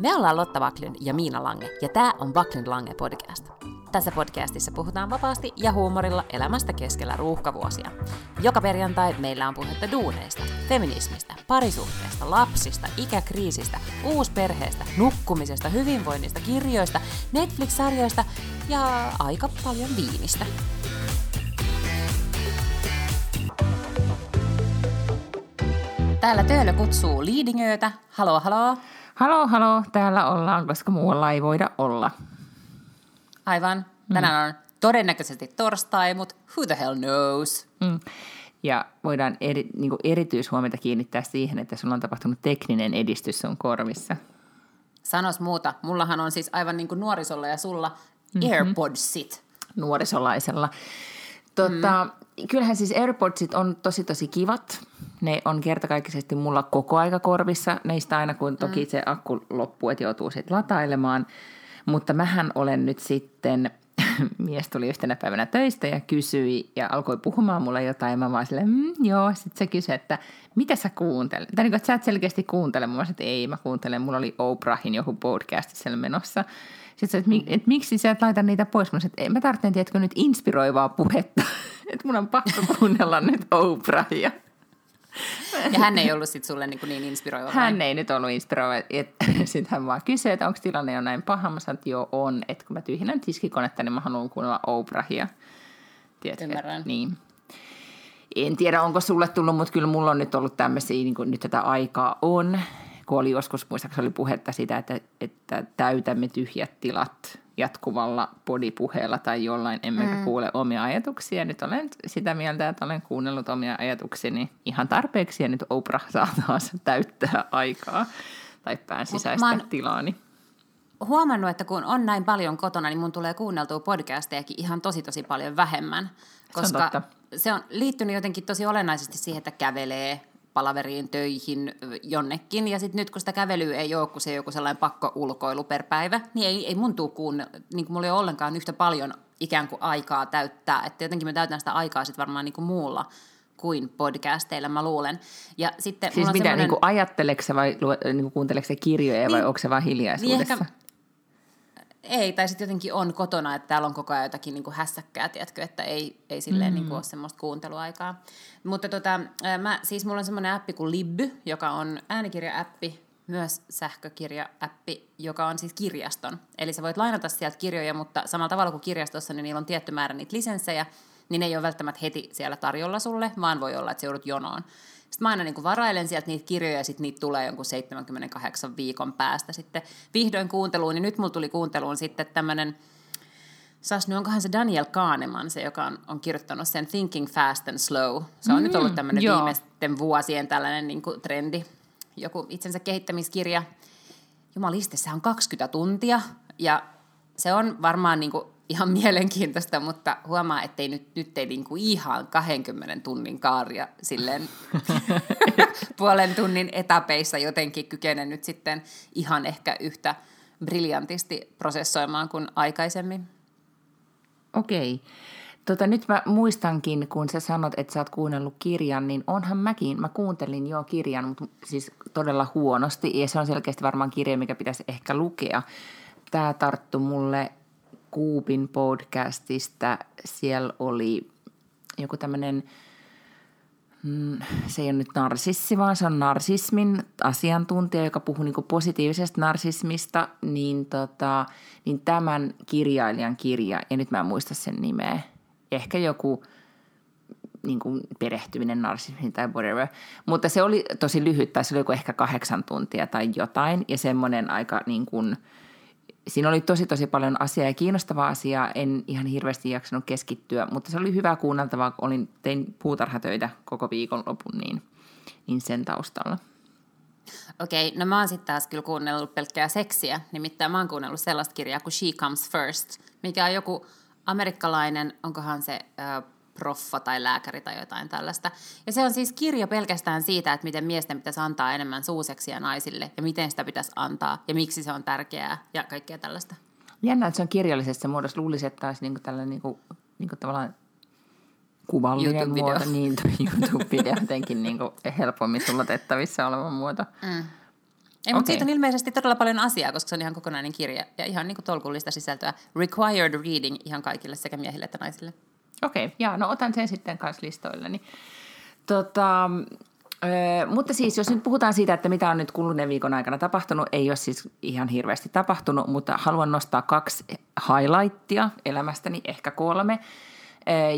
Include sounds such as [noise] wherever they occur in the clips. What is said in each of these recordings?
Me ollaan Lotta Vaklin ja Miina Lange, ja tämä on Vaklin Lange podcast. Tässä podcastissa puhutaan vapaasti ja huumorilla elämästä keskellä ruuhkavuosia. Joka perjantai meillä on puhetta duuneista, feminismistä, parisuhteesta, lapsista, ikäkriisistä, uusperheestä, nukkumisesta, hyvinvoinnista, kirjoista, Netflix-sarjoista ja aika paljon viinistä. Täällä Töölö kutsuu liidingöötä. Halo, halo. Halo, halo, täällä ollaan, koska muualla ei voida olla. Aivan. Tänään on todennäköisesti torstai, mutta who the hell knows? Mm. Ja voidaan eri, niin erityishuomiota kiinnittää siihen, että sulla on tapahtunut tekninen edistys sun korvissa. Sanos muuta. Mullahan on siis aivan niin kuin nuorisolla ja sulla mm-hmm. AirPodsit. Nuorisolaisella. Tota, mm. Kyllähän siis AirPodsit on tosi tosi kivat. Ne on kertakaikkisesti mulla koko aika korvissa. Neistä aina kun toki mm. se akku loppuu, että joutuu sitten latailemaan. Mutta mähän olen nyt sitten, [laughs] mies tuli yhtenä päivänä töistä ja kysyi ja alkoi puhumaan mulle jotain. Ja mä vaan silleen, mm, joo. Sitten se kysyi, että mitä sä kuuntelet? Tai niin kuin, että sä et selkeästi kuuntele. Mä sanoin, että ei, mä kuuntelen. Mulla oli Oprahin joku podcast siellä menossa. Sitten että, mik, että miksi sä et laita niitä pois? Mä sanoin, että mä tarvitsen, tiedätkö, nyt inspiroivaa puhetta. [laughs] että mun on pakko kuunnella nyt Oprahia. Ja hän ei ollut sitten sulle niin, niin inspiroiva Hän vai? ei nyt ollut inspiroiva. [laughs] Sitten hän vaan kysyi, että onko tilanne jo näin paha. Mä sanoin, että joo on. Että kun mä tyhjennän tiskikonetta, niin mä haluan kuunnella Oprahia. Tiedätkö? Ymmärrän. Niin. En tiedä, onko sulle tullut, mutta kyllä mulla on nyt ollut tämmöisiä, niin kuin nyt tätä aikaa on. Kun oli joskus, muistaakseni oli puhetta sitä, että, että täytämme tyhjät tilat jatkuvalla podipuheella tai jollain, emmekä mm. kuule omia ajatuksia. Nyt olen sitä mieltä, että olen kuunnellut omia ajatukseni ihan tarpeeksi ja nyt Oprah saa taas täyttää aikaa tai pään sisäistä oon... tilaani huomannut, että kun on näin paljon kotona, niin mun tulee kuunneltua podcastejakin ihan tosi tosi paljon vähemmän. Koska se on, se on liittynyt jotenkin tosi olennaisesti siihen, että kävelee palaveriin, töihin, jonnekin. Ja sitten nyt kun sitä kävelyä ei ole, kun se joku sellainen pakko ulkoilu per päivä, niin ei, ei mun tuu kuunne, niin kuin mulla ei ole ollenkaan yhtä paljon ikään kuin aikaa täyttää. Että jotenkin mä täytän sitä aikaa sitten varmaan niin kuin muulla kuin podcasteilla, mä luulen. Ja sitten siis mitä, semmoinen... niin kuin ajatteleeko vai niin kuin kuunteleeko kirjoja niin, vai onko se vain hiljaisuudessa? Niin ehkä, ei, tai sitten jotenkin on kotona, että täällä on koko ajan jotakin niin kuin hässäkkää, tiedätkö, että ei, ei silleen mm. niin kuin ole semmoista kuunteluaikaa. Mutta tota, mä, siis mulla on semmoinen appi kuin Libby, joka on äänikirja-appi, myös sähkökirja-appi, joka on siis kirjaston. Eli sä voit lainata sieltä kirjoja, mutta samalla tavalla kuin kirjastossa, niin niillä on tietty määrä niitä lisenssejä, niin ne ei ole välttämättä heti siellä tarjolla sulle, vaan voi olla, että se joudut jonoon. Sitten mä aina niin kuin varailen sieltä niitä kirjoja ja sitten niitä tulee jonkun 78 viikon päästä sitten vihdoin kuunteluun. Niin nyt mulla tuli kuunteluun sitten tämmöinen, Saas nyt onkohan se Daniel Kahneman, se joka on, on kirjoittanut sen Thinking Fast and Slow. Se on mm, nyt ollut tämmöinen joo. viimeisten vuosien tällainen niin kuin trendi, joku itsensä kehittämiskirja. Jumaliste, se on 20 tuntia ja se on varmaan niin kuin ihan [laughs] mielenkiintoista, mutta huomaa, että ei nyt, nyt ei niinku ihan 20 tunnin kaaria silleen [laughs] puolen tunnin etapeissa jotenkin kykene nyt sitten ihan ehkä yhtä briljantisti prosessoimaan kuin aikaisemmin. Okei. Tota, nyt mä muistankin, kun sä sanot, että sä oot kuunnellut kirjan, niin onhan mäkin, mä kuuntelin jo kirjan, mutta siis todella huonosti, ja se on selkeästi varmaan kirja, mikä pitäisi ehkä lukea. Tämä tarttu mulle Kuupin podcastista. Siellä oli joku tämmöinen, mm, se ei ole nyt narsissi, vaan se on narsismin asiantuntija, joka puhuu niin positiivisesta narsismista, niin, tota, niin tämän kirjailijan kirja, ja nyt mä en muista sen nimeä, ehkä joku niin kuin perehtyminen narsismiin tai whatever. Mutta se oli tosi lyhyt, tai se oli joku ehkä kahdeksan tuntia tai jotain, ja semmoinen aika niin kuin – siinä oli tosi tosi paljon asiaa ja kiinnostavaa asiaa. En ihan hirveästi jaksanut keskittyä, mutta se oli hyvä kuunneltavaa. Olin, tein puutarhatöitä koko viikonlopun, niin, niin sen taustalla. Okei, no mä oon sitten taas kyllä kuunnellut pelkkää seksiä. Nimittäin mä oon kuunnellut sellaista kirjaa kuin She Comes First, mikä on joku amerikkalainen, onkohan se äh, proffa tai lääkäri tai jotain tällaista. Ja se on siis kirja pelkästään siitä, että miten miesten pitäisi antaa enemmän suuseksia naisille ja miten sitä pitäisi antaa ja miksi se on tärkeää ja kaikkea tällaista. Jännä, että se on kirjallisessa muodossa. Luulisin, että olisi niinku tällainen niinku, niinku tavallaan kuvallinen muoto. Niin, YouTube-video jotenkin niinku helpommin sulatettavissa oleva muoto. Mm. Ei, mutta siitä on ilmeisesti todella paljon asiaa, koska se on ihan kokonainen kirja ja ihan niin kuin tolkullista sisältöä. Required reading ihan kaikille sekä miehille että naisille. Okei, okay, ja no otan sen sitten kanssa listoilleni. Tota, Öö, mutta siis jos nyt puhutaan siitä, että mitä on nyt kuluneen viikon aikana tapahtunut, ei ole siis ihan hirveästi tapahtunut, mutta haluan nostaa kaksi highlightia elämästäni, ehkä kolme,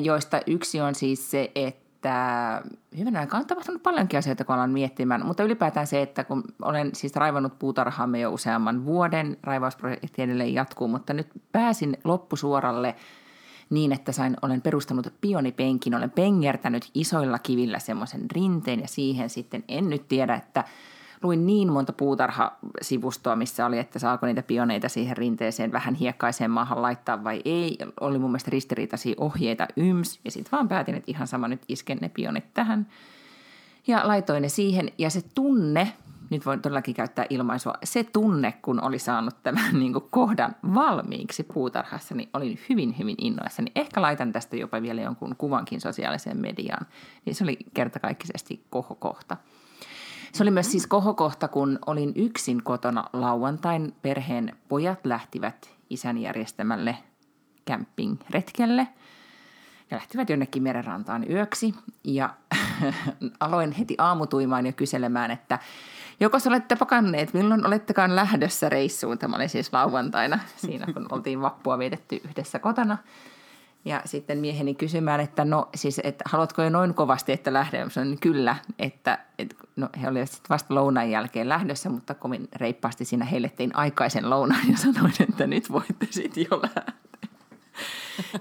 joista yksi on siis se, että hyvän aikaa on tapahtunut paljonkin asioita, kun alan miettimään, mutta ylipäätään se, että kun olen siis raivannut puutarhaamme jo useamman vuoden, raivausprojekti edelleen jatkuu, mutta nyt pääsin loppusuoralle – niin, että sain, olen perustanut pionipenkin, olen pengertänyt isoilla kivillä semmoisen rinteen ja siihen sitten en nyt tiedä, että luin niin monta puutarhasivustoa, missä oli, että saako niitä pioneita siihen rinteeseen vähän hiekkaiseen maahan laittaa vai ei. Oli mun mielestä ristiriitaisia ohjeita yms ja sitten vaan päätin, että ihan sama nyt isken ne pionit tähän. Ja laitoin ne siihen ja se tunne, nyt voin todellakin käyttää ilmaisua, se tunne, kun oli saanut tämän niin kuin kohdan valmiiksi puutarhassa, niin olin hyvin, hyvin innoissani. Ehkä laitan tästä jopa vielä jonkun kuvankin sosiaaliseen mediaan. Niin se oli kertakaikkisesti kohokohta. Se oli myös siis kohokohta, kun olin yksin kotona lauantain. Perheen pojat lähtivät isän järjestämälle camping-retkelle ja lähtivät jonnekin merenrantaan yöksi. Ja [laughs] aloin heti aamutuimaan ja kyselemään, että Jokos olette pakanneet, milloin olettekaan lähdössä reissuun? Tämä oli siis lauantaina siinä, kun [laughs] oltiin vappua vietetty yhdessä kotona. Ja sitten mieheni kysymään, että no siis, että haluatko jo noin kovasti, että lähden? Sanoin kyllä, että, että no, he olivat sitten vasta lounaan jälkeen lähdössä, mutta kovin reippaasti siinä heille tein aikaisen lounaan ja sanoin, että nyt voitte sitten jo lähteä.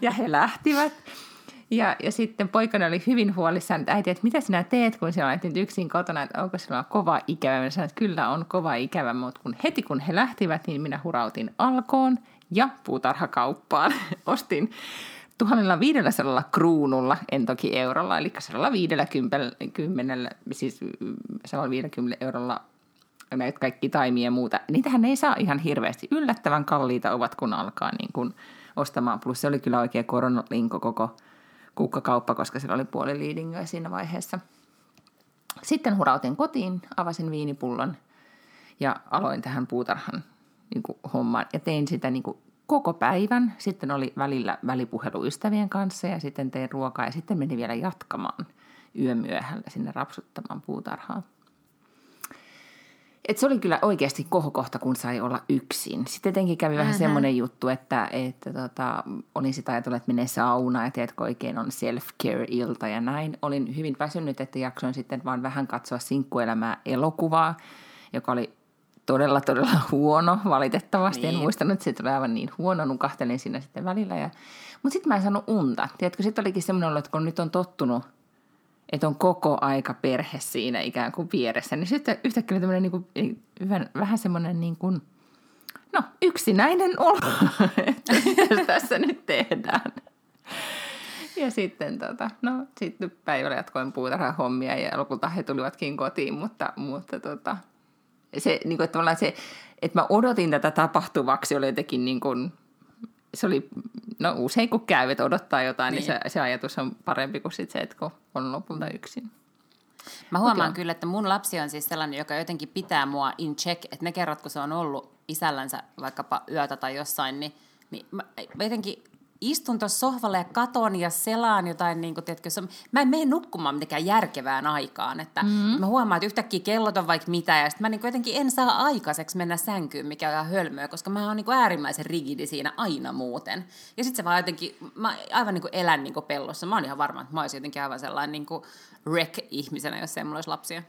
Ja he lähtivät. Ja, ja sitten poikani oli hyvin huolissaan, että äiti, että mitä sinä teet, kun sinä olet nyt yksin kotona, että onko sinulla kova ikävä. Mä sanoin, että kyllä on kova ikävä, mutta kun heti kun he lähtivät, niin minä hurautin alkoon ja puutarhakauppaan. [laughs] Ostin 1500 kruunulla, en toki eurolla, eli 150, siis 150 eurolla näitä kaikki taimia ja muuta. Niitähän ei saa ihan hirveästi. Yllättävän kalliita ovat, kun alkaa niin kuin ostamaan. Plus se oli kyllä oikein koronalinko koko kukkakauppa, koska siellä oli puoli liidingoja siinä vaiheessa. Sitten hurautin kotiin, avasin viinipullon ja aloin tähän puutarhan niin kuin, hommaan ja tein sitä niin kuin, koko päivän. Sitten oli välillä välipuhelu ystävien kanssa ja sitten tein ruokaa ja sitten meni vielä jatkamaan yömyöhällä sinne rapsuttamaan puutarhaa. Et se oli kyllä oikeasti kohokohta, kun sai olla yksin. Sitten jotenkin kävi vähän semmoinen juttu, että, että tota, olin sitä ajatellut, että menee saunaan ja tiedätkö oikein on self-care-ilta ja näin. Olin hyvin väsynyt, että jaksoin sitten vaan vähän katsoa sinkkuelämää elokuvaa, joka oli todella, todella [laughs] huono valitettavasti. Niin. En muistanut, että se tuli aivan niin huono. Nukahtelin siinä sitten välillä. Ja... Mutta sitten mä en saanut unta. Tiedätkö, sitten olikin semmoinen olo, että kun nyt on tottunut – että on koko aika perhe siinä ikään kuin vieressä, niin sitten yhtäkkiä tämmöinen niin kuin, vähän semmoinen niin kuin, no yksinäinen olo, [laughs] että mitä tässä nyt tehdään. Ja sitten tota, no, sitten päivällä jatkoin puutarhan hommia ja lopulta he tulivatkin kotiin, mutta, mutta tota, se, niin kuin, että, se, että mä odotin tätä tapahtuvaksi oli jotenkin niin kuin, se oli, no usein kun käy, että odottaa jotain, niin, niin se, se ajatus on parempi kuin sit se, että kun on lopulta yksin. Mä huomaan okay. kyllä, että mun lapsi on siis sellainen, joka jotenkin pitää mua in check, että ne kerrat, kun se on ollut isällänsä vaikkapa yötä tai jossain, niin, niin mä, mä jotenkin istun tuossa sohvalle ja katon ja selaan jotain, niin kuin, tiedätkö, se, mä en mene nukkumaan mitenkään järkevään aikaan. Että mm-hmm. Mä huomaan, että yhtäkkiä kellot on vaikka mitä ja sitten mä niin kuin, jotenkin en saa aikaiseksi mennä sänkyyn, mikä on ihan hölmöä, koska mä oon niin kuin äärimmäisen rigidi siinä aina muuten. Ja sitten se vaan jotenkin, mä aivan niin kuin elän niin kuin pellossa. Mä oon ihan varma, että mä olisin jotenkin aivan sellainen niin kuin wreck-ihmisenä, jos ei mulla olisi lapsia.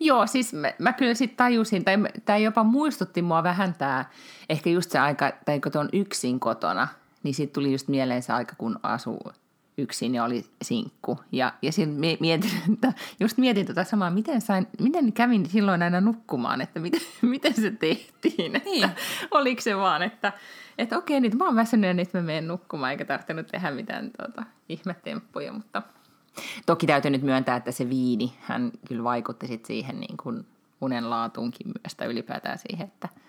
Joo, siis mä, mä kyllä sitten tajusin, tai tämä jopa muistutti mua vähän tämä, ehkä just se aika, tai kun on yksin kotona – niin sitten tuli just mieleen se aika, kun asuu yksin ja oli sinkku. Ja, ja sitten mietin, [laughs] että just mietin tota samaa, miten, sain, miten kävin silloin aina nukkumaan, että miten, [laughs] miten se tehtiin. Että niin. Oliko se vaan, että, että okei, nyt mä oon väsynyt ja nyt mä menen nukkumaan, eikä tarvinnut tehdä mitään tuota, ihmetemppuja, mutta toki täytyy nyt myöntää, että se viini, hän kyllä vaikutti sit siihen niin kuin unen laatuunkin myös, tai ylipäätään siihen, että –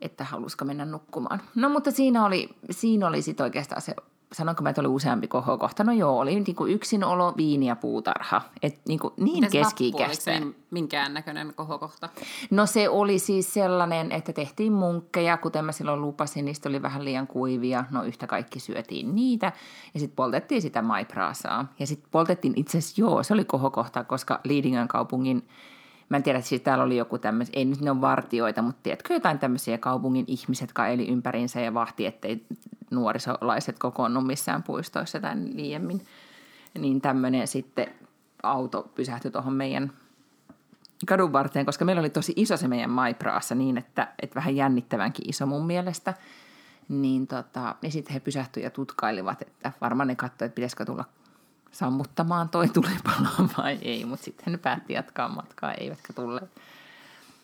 että halusiko mennä nukkumaan. No mutta siinä oli, siinä oli sitten oikeastaan se sanonko mä, että oli useampi kohokohta? No joo, oli niin kuin yksinolo, viini ja puutarha. Et niin, kuin niin Mites keski-ikäistä. vappu, oliko niin minkään näköinen kohokohta? No se oli siis sellainen, että tehtiin munkkeja, kuten mä silloin lupasin, niistä oli vähän liian kuivia. No yhtä kaikki syötiin niitä ja sitten poltettiin sitä maipraasaa. Ja sitten poltettiin itse asiassa, joo, se oli kohokohta, koska Liidingön kaupungin Mä en tiedä, siis täällä oli joku tämmöinen, ei nyt ne ole vartioita, mutta tiedätkö jotain tämmöisiä kaupungin ihmiset, jotka eli ympäriinsä ja vahti, ettei nuorisolaiset kokoonnu missään puistoissa tai liiemmin. Niin tämmöinen sitten auto pysähtyi tuohon meidän kadun varteen, koska meillä oli tosi iso se meidän maipraassa niin, että, että vähän jännittävänkin iso mun mielestä. Niin, tota, niin sitten he pysähtyivät ja tutkailivat, että varmaan ne katsoivat, että pitäisikö tulla sammuttamaan toi tulipalo vai ei, mutta sitten ne päätti jatkaa matkaa, eivätkä tulle.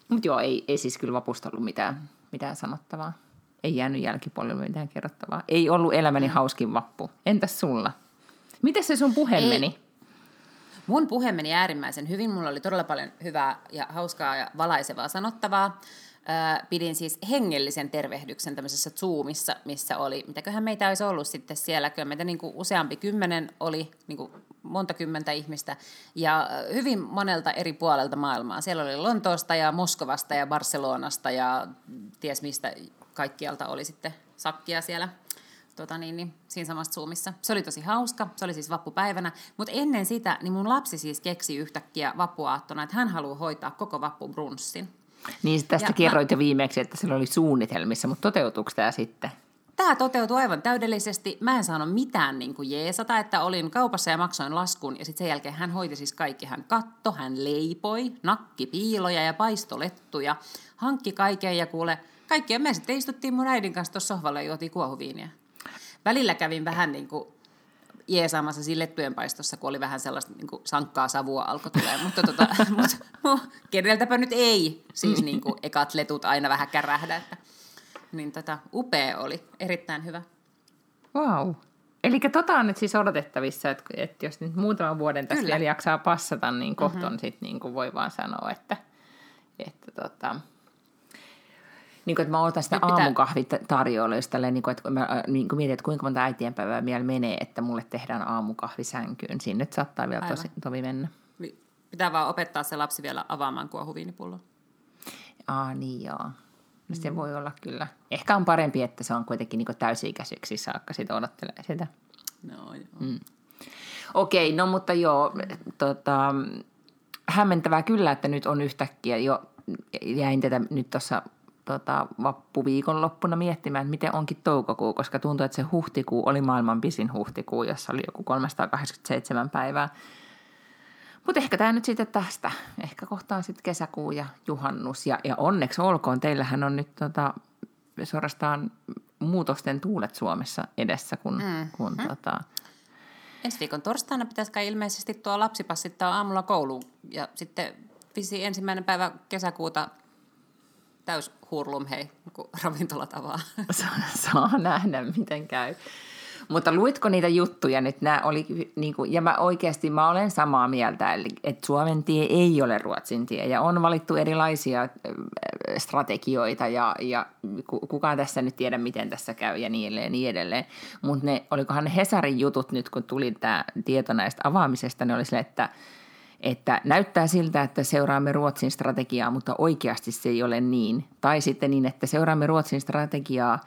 Mutta joo, ei, ei siis kyllä vapusta ollut mitään, mitään sanottavaa. Ei jäänyt jälkipuolelle mitään kerrottavaa. Ei ollut elämäni hauskin vappu. Entäs sulla? Miten se sun puhe Ei. meni? Mun puhe meni äärimmäisen hyvin. Mulla oli todella paljon hyvää ja hauskaa ja valaisevaa sanottavaa. Pidin siis hengellisen tervehdyksen tämmöisessä Zoomissa, missä oli, mitäköhän meitä olisi ollut sitten siellä, kyllä meitä niin kuin useampi kymmenen oli, niin kuin monta kymmentä ihmistä, ja hyvin monelta eri puolelta maailmaa. Siellä oli Lontoosta ja Moskovasta ja Barcelonasta ja ties mistä kaikkialta oli sitten sakkia siellä tota niin, niin, siinä samassa Zoomissa. Se oli tosi hauska, se oli siis vappupäivänä, mutta ennen sitä niin mun lapsi siis keksi yhtäkkiä vappuaattona, että hän haluaa hoitaa koko vappubrunssin. Niin tästä Ja kerroit jo viimeksi, että sillä oli suunnitelmissa, mutta toteutuuko tämä sitten? Tämä toteutui aivan täydellisesti. Mä en saanut mitään niin kuin jeesata, että olin kaupassa ja maksoin laskun. Ja sitten sen jälkeen hän hoiti siis kaikki. Hän katto, hän leipoi, nakki piiloja ja paistolettuja. Hankki kaiken ja kuule, kaikkia me sitten istuttiin mun äidin kanssa tuossa sohvalla ja juotiin kuohuviiniä. Välillä kävin vähän niin kuin jeesaamassa siinä lettujen paistossa, kun oli vähän sellaista niin kuin sankkaa savua alkoi tulee. Mutta tota, [laughs] mut, no, keneltäpä nyt ei siis niin kuin ekat letut aina vähän kärähdä. Että, niin tota, upea oli, erittäin hyvä. Wow. Eli tota on nyt siis odotettavissa, että, että jos nyt muutaman vuoden tässä Kyllä. vielä jaksaa passata, niin kohta mm-hmm. sitten niin kuin voi vaan sanoa, että, että tota, niin kuin, että mä otan sitä pitää- aamukahvitarjoilua, jos tälleen, niin kuin, että mä äh, niin kuin mietin, että kuinka monta äitienpäivää vielä menee, että mulle tehdään aamukahvi sänkyyn. Siinä nyt saattaa vielä tosi, tovi mennä. Vi- Pitää vaan opettaa se lapsi vielä avaamaan kuohuviinipullon. Aa, niin joo. No se voi olla kyllä. Ehkä on parempi, että se on kuitenkin niin täysi-ikäiseksi saakka sitä odottelee sitä. No, joo. Mm. Okei, no mutta joo, tota, hämmentävää kyllä, että nyt on yhtäkkiä jo, jäin tätä nyt tuossa tota, vappuviikonloppuna miettimään, että miten onkin toukokuu, koska tuntuu, että se huhtikuu oli maailman pisin huhtikuu, jossa oli joku 387 päivää. Mutta ehkä tämä nyt sitten tästä. Ehkä kohtaan sitten kesäkuu ja juhannus. Ja, ja onneksi olkoon, teillähän on nyt tota, suorastaan muutosten tuulet Suomessa edessä, kun, mm. kun tota, Ensi viikon torstaina pitäisi kai ilmeisesti tuo lapsi passittaa aamulla kouluun. Ja sitten visi ensimmäinen päivä kesäkuuta täys hurlum hei, kun [laughs] ravintolat avaa. [laughs] saa, saa nähdä, miten käy. Mutta luitko niitä juttuja nyt? Nämä oli, niin kuin, ja mä oikeasti mä olen samaa mieltä, eli, että Suomen tie ei ole Ruotsin tie. Ja on valittu erilaisia äh, strategioita ja, ja ku- kukaan tässä nyt tiedä, miten tässä käy ja niin edelleen. Niin edelleen. Mutta ne, olikohan Hesarin jutut nyt, kun tuli tämä tieto näistä avaamisesta, ne oli sille, että että näyttää siltä, että seuraamme Ruotsin strategiaa, mutta oikeasti se ei ole niin. Tai sitten niin, että seuraamme Ruotsin strategiaa,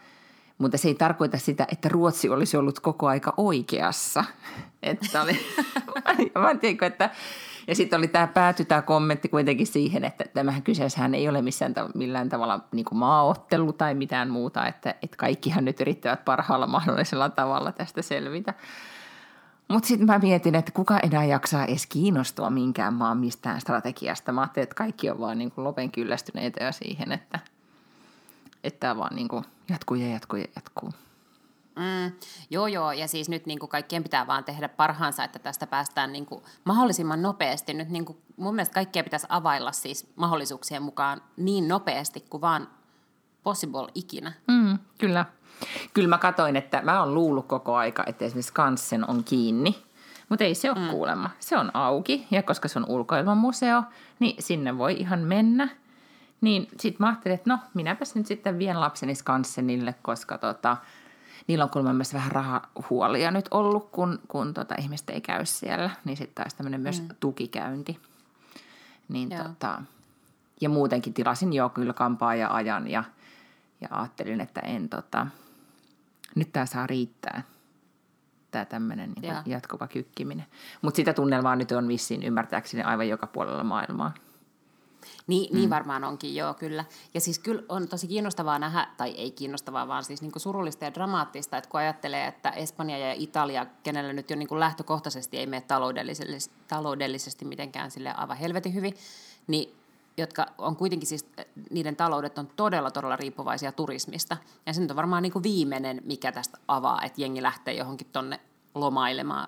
mutta se ei tarkoita sitä, että Ruotsi olisi ollut koko aika oikeassa. [laughs] Että oli, mä en tiedä, että, ja sitten oli tämä pääty tämä kommentti kuitenkin siihen, että tämähän kyseessähän ei ole missään millään tavalla niin maaottelu tai mitään muuta, että, että kaikkihan nyt yrittävät parhaalla mahdollisella tavalla tästä selvitä. Mutta sitten mä mietin, että kuka enää jaksaa edes kiinnostua minkään maan mistään strategiasta. Mä ajattelin, että kaikki on vaan niin kuin lopen kyllästyneitä jo siihen, että, että tämä vaan niin kuin jatkuu ja jatkuu ja jatkuu. Mm, joo, joo, ja siis nyt niin kuin kaikkien pitää vaan tehdä parhaansa, että tästä päästään niin kuin mahdollisimman nopeasti. Nyt niin kuin, mun mielestä kaikkia pitäisi availla siis mahdollisuuksien mukaan niin nopeasti kuin vaan possible ikinä. Mm, kyllä. Kyllä mä katoin, että mä oon luullut koko aika, että esimerkiksi Skansen on kiinni, mutta ei se ole mm. kuulemma. Se on auki ja koska se on ulkoilmamuseo, niin sinne voi ihan mennä. Niin sit mä ajattelin, että no minäpäs nyt sitten vien lapseni Skansenille, koska tota, niillä on kuulemma myös vähän rahahuolia nyt ollut, kun, kun tota, ihmiset ei käy siellä. Niin sitten taas tämmöinen myös mm. tukikäynti. Niin tota, ja muutenkin tilasin jo kyllä kampaa ja ajan ja, ja ajattelin, että en tota, nyt tämä saa riittää tämä tämmöinen niin jatkuva kykkiminen. Mutta sitä tunnelmaa nyt on vissiin ymmärtääkseni aivan joka puolella maailmaa. Niin, niin mm. varmaan onkin, joo, kyllä. Ja siis kyllä on tosi kiinnostavaa nähdä, tai ei kiinnostavaa, vaan siis niin surullista ja dramaattista, että kun ajattelee, että Espanja ja Italia, kenellä nyt jo niin kuin lähtökohtaisesti ei mene taloudellisesti, taloudellisesti mitenkään sille aivan helvetin hyvin, niin jotka on kuitenkin siis, niiden taloudet on todella, todella riippuvaisia turismista. Ja se nyt on varmaan niin kuin viimeinen, mikä tästä avaa, että jengi lähtee johonkin tonne lomailemaan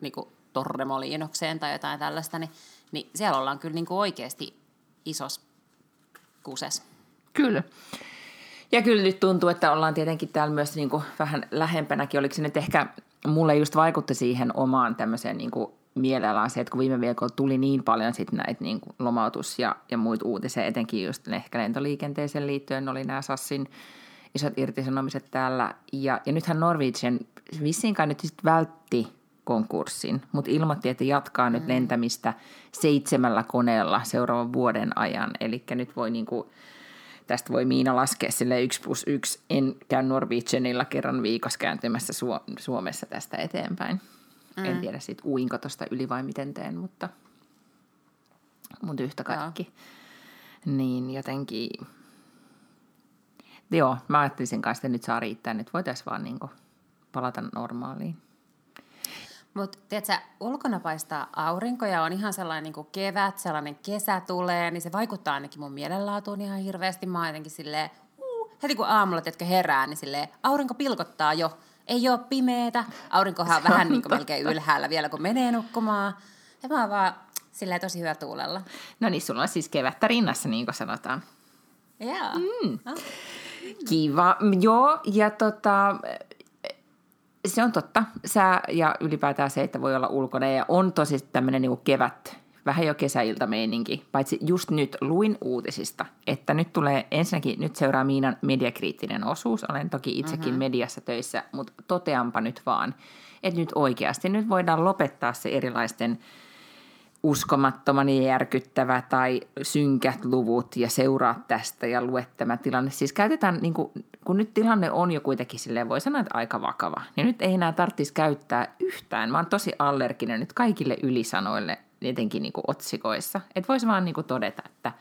niin kuin Torremoliinokseen tai jotain tällaista, niin, niin siellä ollaan kyllä niin kuin oikeasti isos kuses. Kyllä. Ja kyllä nyt tuntuu, että ollaan tietenkin täällä myös niin kuin vähän lähempänäkin. Oliko se nyt ehkä, mulle just vaikutti siihen omaan tämmöiseen niin kuin mielellään se, että kun viime viikolla tuli niin paljon sit näitä niin kuin lomautus- ja, ja muita uutisia, etenkin just ehkä lentoliikenteeseen liittyen oli nämä Sassin isot irtisanomiset täällä. Ja, ja nythän Norwegian vissiinkaan nyt sit vältti konkurssin, mutta ilmoitti, että jatkaa mm. nyt lentämistä seitsemällä koneella seuraavan vuoden ajan. Eli nyt voi niin kuin, tästä voi Miina laskea sille yksi plus yksi. En käy Norwegianilla kerran viikossa kääntymässä Suomessa tästä eteenpäin. Mm. En tiedä siitä uinko tuosta yli vai miten teen, mutta, mutta yhtä kaikki. Joo. Niin jotenkin, joo, mä ajattelisin kanssa, että nyt saa riittää. Nyt voitaisiin vaan niin palata normaaliin. Mutta tiedätkö, ulkona paistaa aurinko ja on ihan sellainen niin kevät, sellainen kesä tulee, niin se vaikuttaa ainakin mun mielenlaatuun ihan hirveästi. Mä oon jotenkin silleen, uh, heti kun aamulla tiedätkö, herää, niin silleen, aurinko pilkottaa jo ei ole pimeetä. Aurinkohan on vähän niin kuin melkein ylhäällä vielä, kun menee nukkumaan. Ja mä oon vaan silleen tosi hyvä tuulella. No niin, sulla on siis kevättä rinnassa, niin kuin sanotaan. Joo. Mm. Oh. Kiva. Joo, ja tota, se on totta. Sää ja ylipäätään se, että voi olla ulkona ja on tosi tämmöinen niin kevät vähän jo kesäiltameininki, paitsi just nyt luin uutisista, että nyt tulee ensinnäkin, nyt seuraa Miinan mediakriittinen osuus, olen toki itsekin mm-hmm. mediassa töissä, mutta toteanpa nyt vaan, että nyt oikeasti nyt voidaan lopettaa se erilaisten uskomattoman järkyttävä tai synkät luvut ja seuraa tästä ja lue tämä tilanne. Siis käytetään, niin kuin, kun nyt tilanne on jo kuitenkin silleen, voi sanoa, että aika vakava, niin nyt ei enää tarvitsisi käyttää yhtään. Mä oon tosi allerginen nyt kaikille ylisanoille etenkin niin kuin otsikoissa. Että voisi vaan niin kuin todeta, että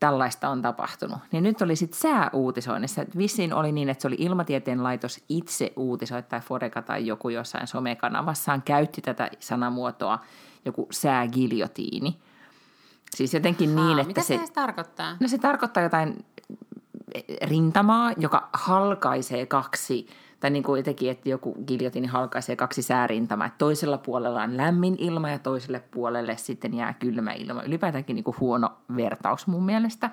tällaista on tapahtunut. Niin nyt oli sitten sääuutisoinnissa. Että vissiin oli niin, että se oli Ilmatieteen laitos itse uutisoi tai Foreka tai joku jossain somekanavassaan käytti tätä sanamuotoa joku säägiljotiini. Siis jotenkin Haa, niin, että mitä se... se tarkoittaa? No se tarkoittaa jotain rintamaa, joka halkaisee kaksi tai niin kuin jotenkin, että joku giljotini halkaisee kaksi säärintamaa, että toisella puolella on lämmin ilma ja toiselle puolelle sitten jää kylmä ilma. Ylipäätäänkin niin kuin huono vertaus mun mielestä.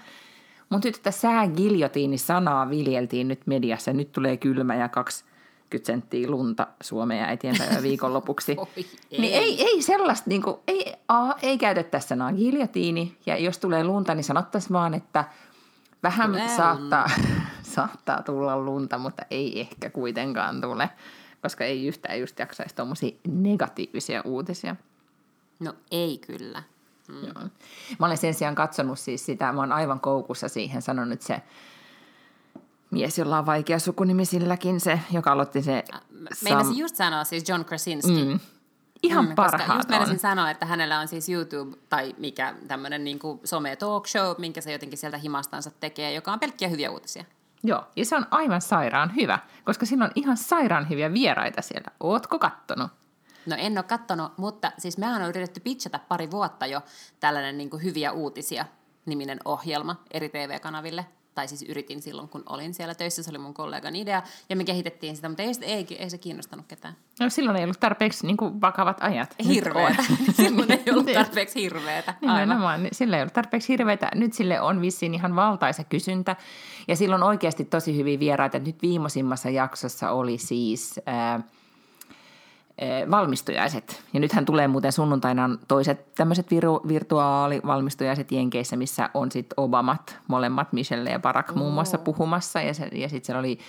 Mutta nyt tätä säägiljotiini-sanaa viljeltiin nyt mediassa. Nyt tulee kylmä ja kaksi senttiä lunta Suomeen ja eteenpäin [laughs] viikonlopuksi. Oi, ei. Niin ei, ei sellaista, niin kuin, ei, a, ei käytettäisi sanaa giljotiini. Ja jos tulee lunta, niin sanottaisiin vaan, että vähän saattaa, saattaa tulla lunta, mutta ei ehkä kuitenkaan tule, koska ei yhtään just jaksaisi tuommoisia negatiivisia uutisia. No ei kyllä. Mm. Joo. Mä olen sen sijaan katsonut siis sitä, mä oon aivan koukussa siihen, sanonut se mies, jolla on vaikea sukunimi silläkin, se, joka aloitti se... Meinasin sam- just sanoa siis John Krasinski. Mm. Ihan mm, parhaat just meinasin sanoa, että hänellä on siis YouTube tai mikä tämmöinen niin some talk show, minkä se jotenkin sieltä himastansa tekee, joka on pelkkiä hyviä uutisia. Joo, ja se on aivan sairaan hyvä, koska siinä on ihan sairaan hyviä vieraita siellä. Ootko kattonut? No en ole kattonut, mutta siis mehän on yritetty pitchata pari vuotta jo tällainen niin hyviä uutisia niminen ohjelma eri TV-kanaville tai siis yritin silloin, kun olin siellä töissä, se oli mun kollegan idea, ja me kehitettiin sitä, mutta ei, ei, ei se kiinnostanut ketään. No silloin ei ollut tarpeeksi niin kuin, vakavat ajat. Hirveetä. [laughs] silloin ei ollut tarpeeksi hirveetä. Nimenomaan, sillä ei ollut tarpeeksi hirveätä. Nyt sille on vissiin ihan valtaisa kysyntä, ja silloin oikeasti tosi hyviä vieraita. Nyt viimeisimmassa jaksossa oli siis... Ää, Eh, valmistujaiset. Ja nythän tulee muuten sunnuntaina toiset tämmöiset viru, virtuaalivalmistujaiset Jenkeissä, missä on sitten Obamat, molemmat Michelle ja Barack muun muassa puhumassa. Ja, se, ja sitten siellä oli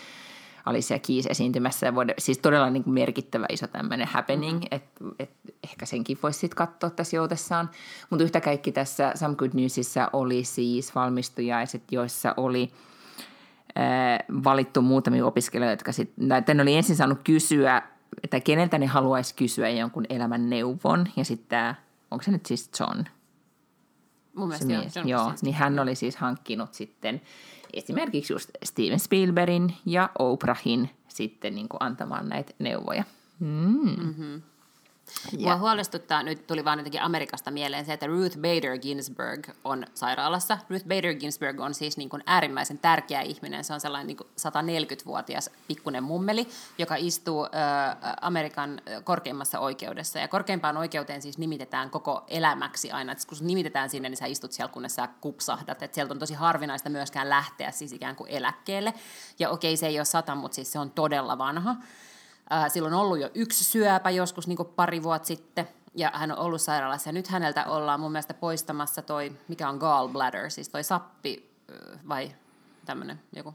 Alicia Keys esiintymässä. Ja vuode, siis todella niin kuin merkittävä iso tämmöinen happening, mm-hmm. että et ehkä senkin voisi sitten katsoa tässä joutessaan. Mutta yhtä kaikki tässä Some Good Newsissa oli siis valmistujaiset, joissa oli äh, valittu muutamia opiskelijoita, jotka sitten, oli ensin saanut kysyä, että keneltä ne haluaisi kysyä jonkun elämän neuvon. Ja sitten tämä, onko se nyt siis John? Mun mielestä joo, John joo niin hän oli siis hankkinut sitten esimerkiksi just Steven Spielbergin ja Oprahin sitten niin kuin antamaan näitä neuvoja. Mm. Mm-hmm. Mua huolestuttaa, nyt tuli vaan jotenkin Amerikasta mieleen se, että Ruth Bader Ginsburg on sairaalassa. Ruth Bader Ginsburg on siis niin kuin äärimmäisen tärkeä ihminen. Se on sellainen niin kuin 140-vuotias pikkunen mummeli, joka istuu ö, Amerikan korkeimmassa oikeudessa. Ja korkeimpaan oikeuteen siis nimitetään koko elämäksi aina. Et kun nimitetään sinne, niin sä istut siellä, kunnes sä kupsahdat. Et sieltä on tosi harvinaista myöskään lähteä siis ikään kuin eläkkeelle. Ja okei, se ei ole sata, mutta siis se on todella vanha. Silloin on ollut jo yksi syöpä joskus niin pari vuotta sitten, ja hän on ollut sairaalassa. Ja nyt häneltä ollaan mun mielestä poistamassa toi, mikä on gallbladder, siis toi sappi, vai tämmöinen joku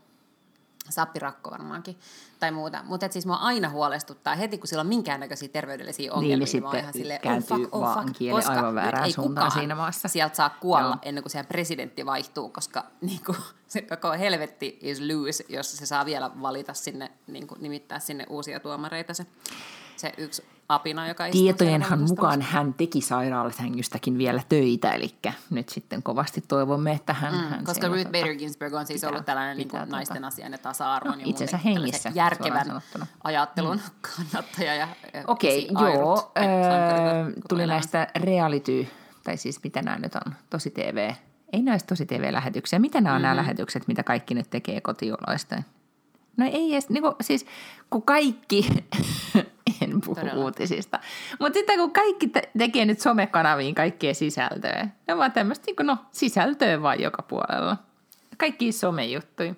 sappirakko varmaankin, tai muuta. Mutta siis mua aina huolestuttaa, heti kun sillä on minkäännäköisiä terveydellisiä ongelmia, niin, niin ihan silleen, oh fuck, oh fuck, koska aivan väärään ei suuntaan siinä maassa. sieltä saa kuolla Joo. ennen kuin se presidentti vaihtuu, koska [laughs] niin kuin, se koko helvetti is loose, jos se saa vielä valita sinne, niin kuin, nimittää sinne uusia tuomareita se, se yksi apina, joka Tietojenhan mukaan hän teki sairaalashängystäkin vielä töitä, eli nyt sitten kovasti toivomme, että hän... Mm, hän koska Ruth Bader Ginsburg on siis pitää, ollut tällainen pitää, niin kuin naisten tuota, asian ja tasa-arvon no, ja itsensä hengissä, järkevän ajattelun mm. kannattaja. Ja, Okei, okay, joo. Öö, tuli näistä reality, tai siis mitä nämä nyt on, tosi TV, ei näistä tosi TV-lähetyksiä. Mitä nämä on mm-hmm. nämä lähetykset, mitä kaikki nyt tekee kotioloista? No ei edes, niin kuin, siis kun kaikki [laughs] en puhu Todella. uutisista. Mutta sitten kun kaikki te- tekee nyt somekanaviin kaikkea sisältöä, ne on vaan tämmöistä niin no, sisältöä vaan joka puolella. Kaikki somejuttuja.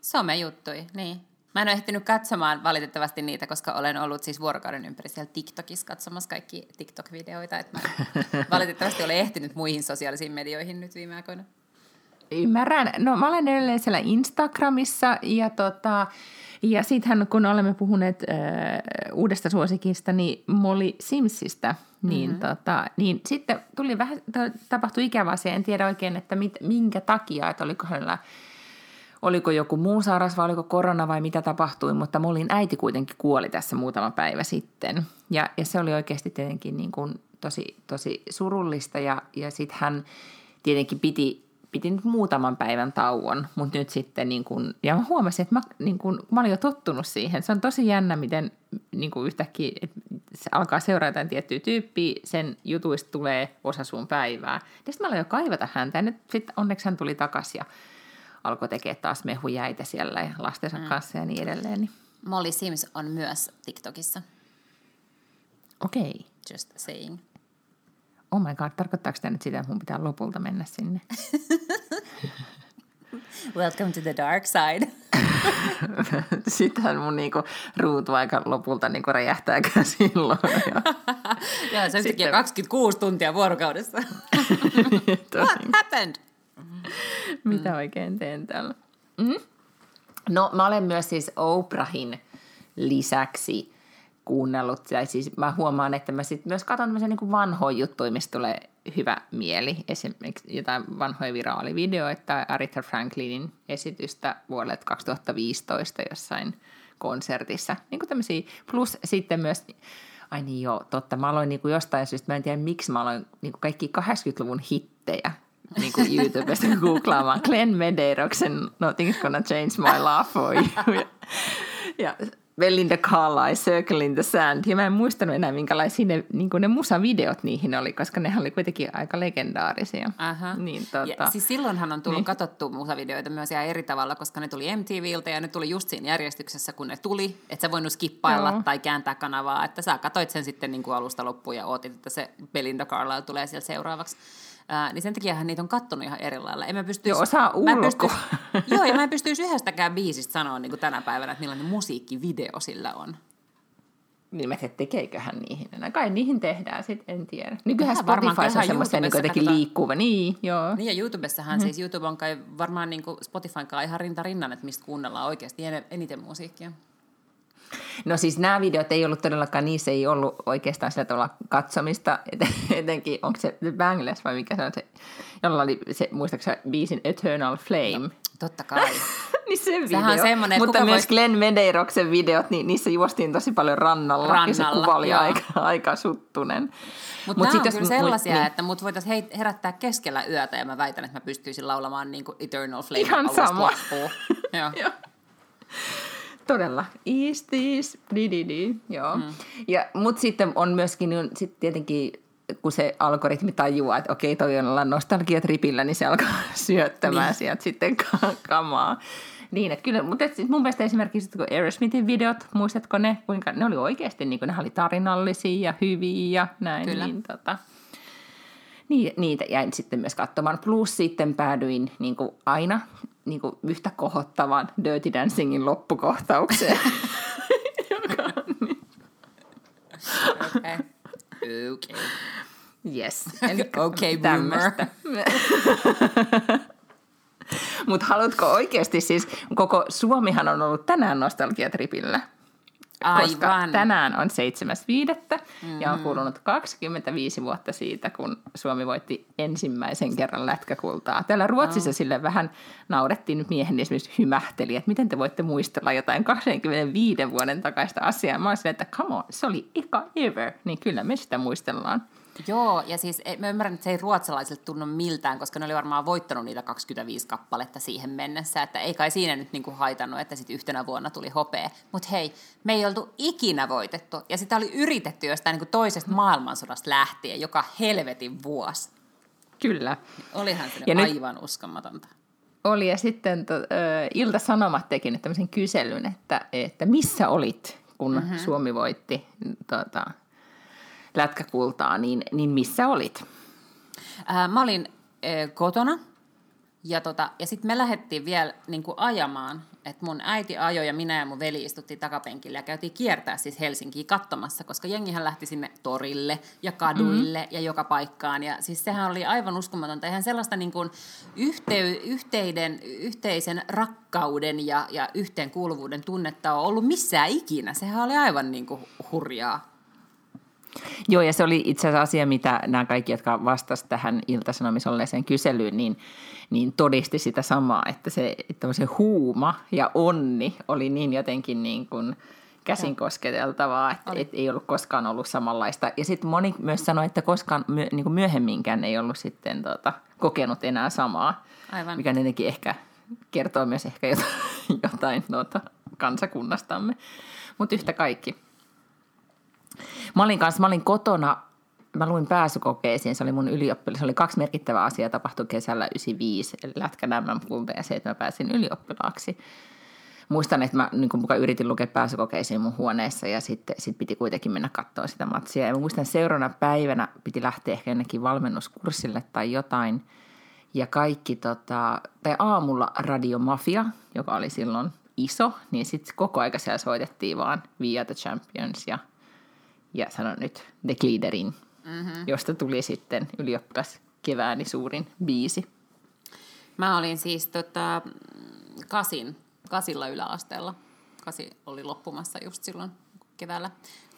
Somejuttui, niin. Mä en ole ehtinyt katsomaan valitettavasti niitä, koska olen ollut siis vuorokauden ympäri siellä TikTokissa katsomassa kaikki TikTok-videoita. Että mä [laughs] valitettavasti olen ehtinyt muihin sosiaalisiin medioihin nyt viime aikoina. Ymmärrän. No mä olen edelleen siellä Instagramissa ja tota, ja sittenhän kun olemme puhuneet äh, uudesta suosikista, niin Molly Simsistä, niin, mm-hmm. tota, niin sitten tuli vähän, tapahtui ikävä asia, en tiedä oikein, että mit, minkä takia, että oliko hänellä oliko joku muu saaras vai oliko korona vai mitä tapahtui, mutta Mollin äiti kuitenkin kuoli tässä muutama päivä sitten. Ja, ja se oli oikeasti tietenkin niin kuin tosi, tosi surullista ja, ja sitten hän tietenkin piti piti nyt muutaman päivän tauon, mutta nyt sitten, niin kun, ja mä huomasin, että mä, niin kun, mä olin jo tottunut siihen. Se on tosi jännä, miten niin kun yhtäkkiä että se alkaa seurata tiettyä tyyppiä, sen jutuista tulee osa sun päivää. Ja sitten mä aloin jo kaivata häntä, ja nyt sitten onneksi hän tuli takaisin ja alkoi tekemään taas mehujäitä siellä ja lastensa mm. kanssa ja niin edelleen. Niin. Molly Sims on myös TikTokissa. Okei. Okay. Just saying oh my god, tarkoittaako tämä nyt sitä, että mun pitää lopulta mennä sinne? [laughs] Welcome to the dark side. [laughs] Sittenhän mun niinku ruutu aika lopulta niinku räjähtääkään [laughs] silloin. Joo, se Sitten... 26 tuntia vuorokaudessa. What happened? Mitä oikein teen täällä? Mm? No mä olen myös siis Oprahin lisäksi kuunnellut. Ja siis mä huomaan, että mä sitten myös katson tämmöisiä niin vanhoja juttuja, mistä tulee hyvä mieli. Esimerkiksi jotain vanhoja viraalivideoita tai Aretha Franklinin esitystä vuodelta 2015 jossain konsertissa. Niin kuin tämmöisiä. Plus sitten myös, ai niin joo, totta, mä aloin niin kuin jostain syystä, mä en tiedä miksi mä aloin niin kuin kaikki 80-luvun hittejä niin kuin YouTubesta [laughs] googlaamaan Glenn Mederoksen Nothing's Gonna Change My Love For You. [laughs] Ja, ja Belinda Carlisle, Circle in the Sand. Ja mä en muistanut enää, minkälaisia ne, niin ne musavideot niihin oli, koska ne oli kuitenkin aika legendaarisia. Aha. Niin, tota, ja, siis silloinhan on tullut niin. katsottu musavideoita myös ihan eri tavalla, koska ne tuli MTVltä ja ne tuli just siinä järjestyksessä, kun ne tuli. Että sä voinut skippailla Joo. tai kääntää kanavaa. Että sä katsoit sen sitten niin kuin alusta loppuun ja ootit, että se Belinda Carlisle tulee siellä seuraavaksi. Ää, niin sen takia niitä on kattonut ihan eri lailla. En mä pystyisi, joo, osaa ulkoa. Pystyisi, [laughs] joo, ja mä en pystyisi yhdestäkään biisistä sanoa niin kuin tänä päivänä, että millainen musiikkivideo sillä on. Niin mä tiedän, tekeeköhän niihin enää. Kai niihin tehdään sitten, en tiedä. Nykyään varmaan, Spotify on semmoista niin jotenkin katsotaan. liikkuva. Niin, joo. Niin ja YouTubessahan mm. siis YouTube on kai varmaan niin Spotifyn kanssa ihan rinta rinnan, että mistä kuunnellaan oikeasti en- eniten musiikkia. No siis nämä videot ei ollut todellakaan, niissä ei ollut oikeastaan sillä tavalla katsomista, [laughs] Et- etenkin onko se The Bangless vai mikä se on se, jolla oli se, muistaakseni biisin Eternal Flame. Totta kai. [laughs] niin se video. Sehän on semmoinen, Mutta myös vois- Glenn Medeiroksen videot, niin niissä juostiin tosi paljon rannalla. ja se Rannalla, kuva oli joo. aika, aika suttunen. Mutta Mut nämä on kyllä sellaisia, niin. että mut voitaisiin herättää keskellä yötä ja mä väitän, että mä pystyisin laulamaan niin kuin Eternal Flame Ihan sama. [laughs] Joo. Todella. Is this? Di, di, di. Joo. Mm. Ja, mut sitten on myöskin, niin sit tietenkin kun se algoritmi tajuaa, että okei, toi on ollaan nostalgiatripillä, niin se alkaa [laughs] syöttämään niin. sieltä sitten ka- kamaa. Niin, että kyllä, mutta et sit mun mielestä esimerkiksi kun Aerosmithin videot, muistatko ne, kuinka ne oli oikeasti, niin kuin ne oli tarinallisia ja hyviä ja näin. Kyllä. Niin, tota, niin, niitä jäin sitten myös katsomaan. Plus sitten päädyin niin kuin aina niin kuin yhtä kohottavaan Dirty Dancingin loppukohtaukseen. [laughs] Okay. okay. yes. [laughs] Okei, boomer. [laughs] Mutta haluatko oikeasti siis, koko Suomihan on ollut tänään nostalgiatripillä. Koska Aivan. tänään on 7.5. Mm. ja on kulunut 25 vuotta siitä, kun Suomi voitti ensimmäisen kerran lätkäkultaa. Täällä Ruotsissa oh. sille vähän naurettiin nyt miehen esimerkiksi hymähteli, että miten te voitte muistella jotain 25 vuoden takaista asiaa. Mä olisin, että come on, se oli eka ever, niin kyllä me sitä muistellaan. Joo, ja siis ei- mä ymmärrän, että se ei ruotsalaisille tunnu miltään, koska ne oli varmaan voittanut niitä 25 kappaletta siihen mennessä, että ei kai siinä nyt niinku haitannut, että sitten yhtenä vuonna tuli hopea. Mutta hei, me ei oltu ikinä voitettu, ja sitä oli yritetty jostain niinku toisesta maailmansodasta lähtien, joka helvetin vuosi. Kyllä. Olihan se Ja nyt nyt- aivan uskomatonta. Oli ja sitten to, ö, Ilta-Sanomat teki nyt tämmöisen kyselyn, että, että missä olit, kun mm-hmm. Suomi voitti tota, lätkäkultaa, niin, niin missä olit? Ää, mä olin ö, kotona, ja, tota, ja sitten me lähdettiin vielä niin kuin ajamaan, että mun äiti ajoi ja minä ja mun veli istuttiin takapenkillä ja käytiin kiertää siis Helsinkiä katsomassa, koska jengihän lähti sinne torille ja kaduille mm-hmm. ja joka paikkaan. Ja siis sehän oli aivan uskomatonta. Eihän sellaista niin kuin yhtey, yhteiden, yhteisen rakkauden ja, ja yhteenkuuluvuuden tunnetta ole ollut missään ikinä. Sehän oli aivan niin kuin hurjaa. Joo, ja se oli itse asiassa asia, mitä nämä kaikki, jotka vastasivat tähän iltasanomissa olleeseen kyselyyn, niin, niin todisti sitä samaa, että se, että se huuma ja onni oli niin jotenkin niin kuin käsin kosketeltavaa, että et ei ollut koskaan ollut samanlaista. Ja sitten moni myös sanoi, että koskaan myö, niin kuin myöhemminkään ei ollut sitten tota, kokenut enää samaa, Aivan. mikä tietenkin ehkä kertoo myös ehkä jotain, jotain tota, kansakunnastamme. Mutta yhtä kaikki. Mä olin kanssa, mä olin kotona, mä luin pääsykokeisiin, se oli mun ylioppilas, se oli kaksi merkittävää asiaa, tapahtui kesällä 95, eli lätkän MM-kulta ja se, että mä pääsin ylioppilaaksi. Muistan, että mä niin mukaan yritin lukea pääsykokeisiin mun huoneessa ja sitten sit piti kuitenkin mennä katsoa sitä matsia. Ja mä muistan, että seuraavana päivänä piti lähteä ehkä jonnekin valmennuskurssille tai jotain. Ja kaikki, tota, tai aamulla Radio Mafia, joka oli silloin iso, niin sitten koko aika siellä soitettiin vaan Are the Champions ja, ja sanon nyt The Gliderin, mm-hmm. josta tuli sitten ylioppilas kevääni suurin biisi. Mä olin siis tota, kasin, kasilla yläasteella. Kasi oli loppumassa just silloin keväällä.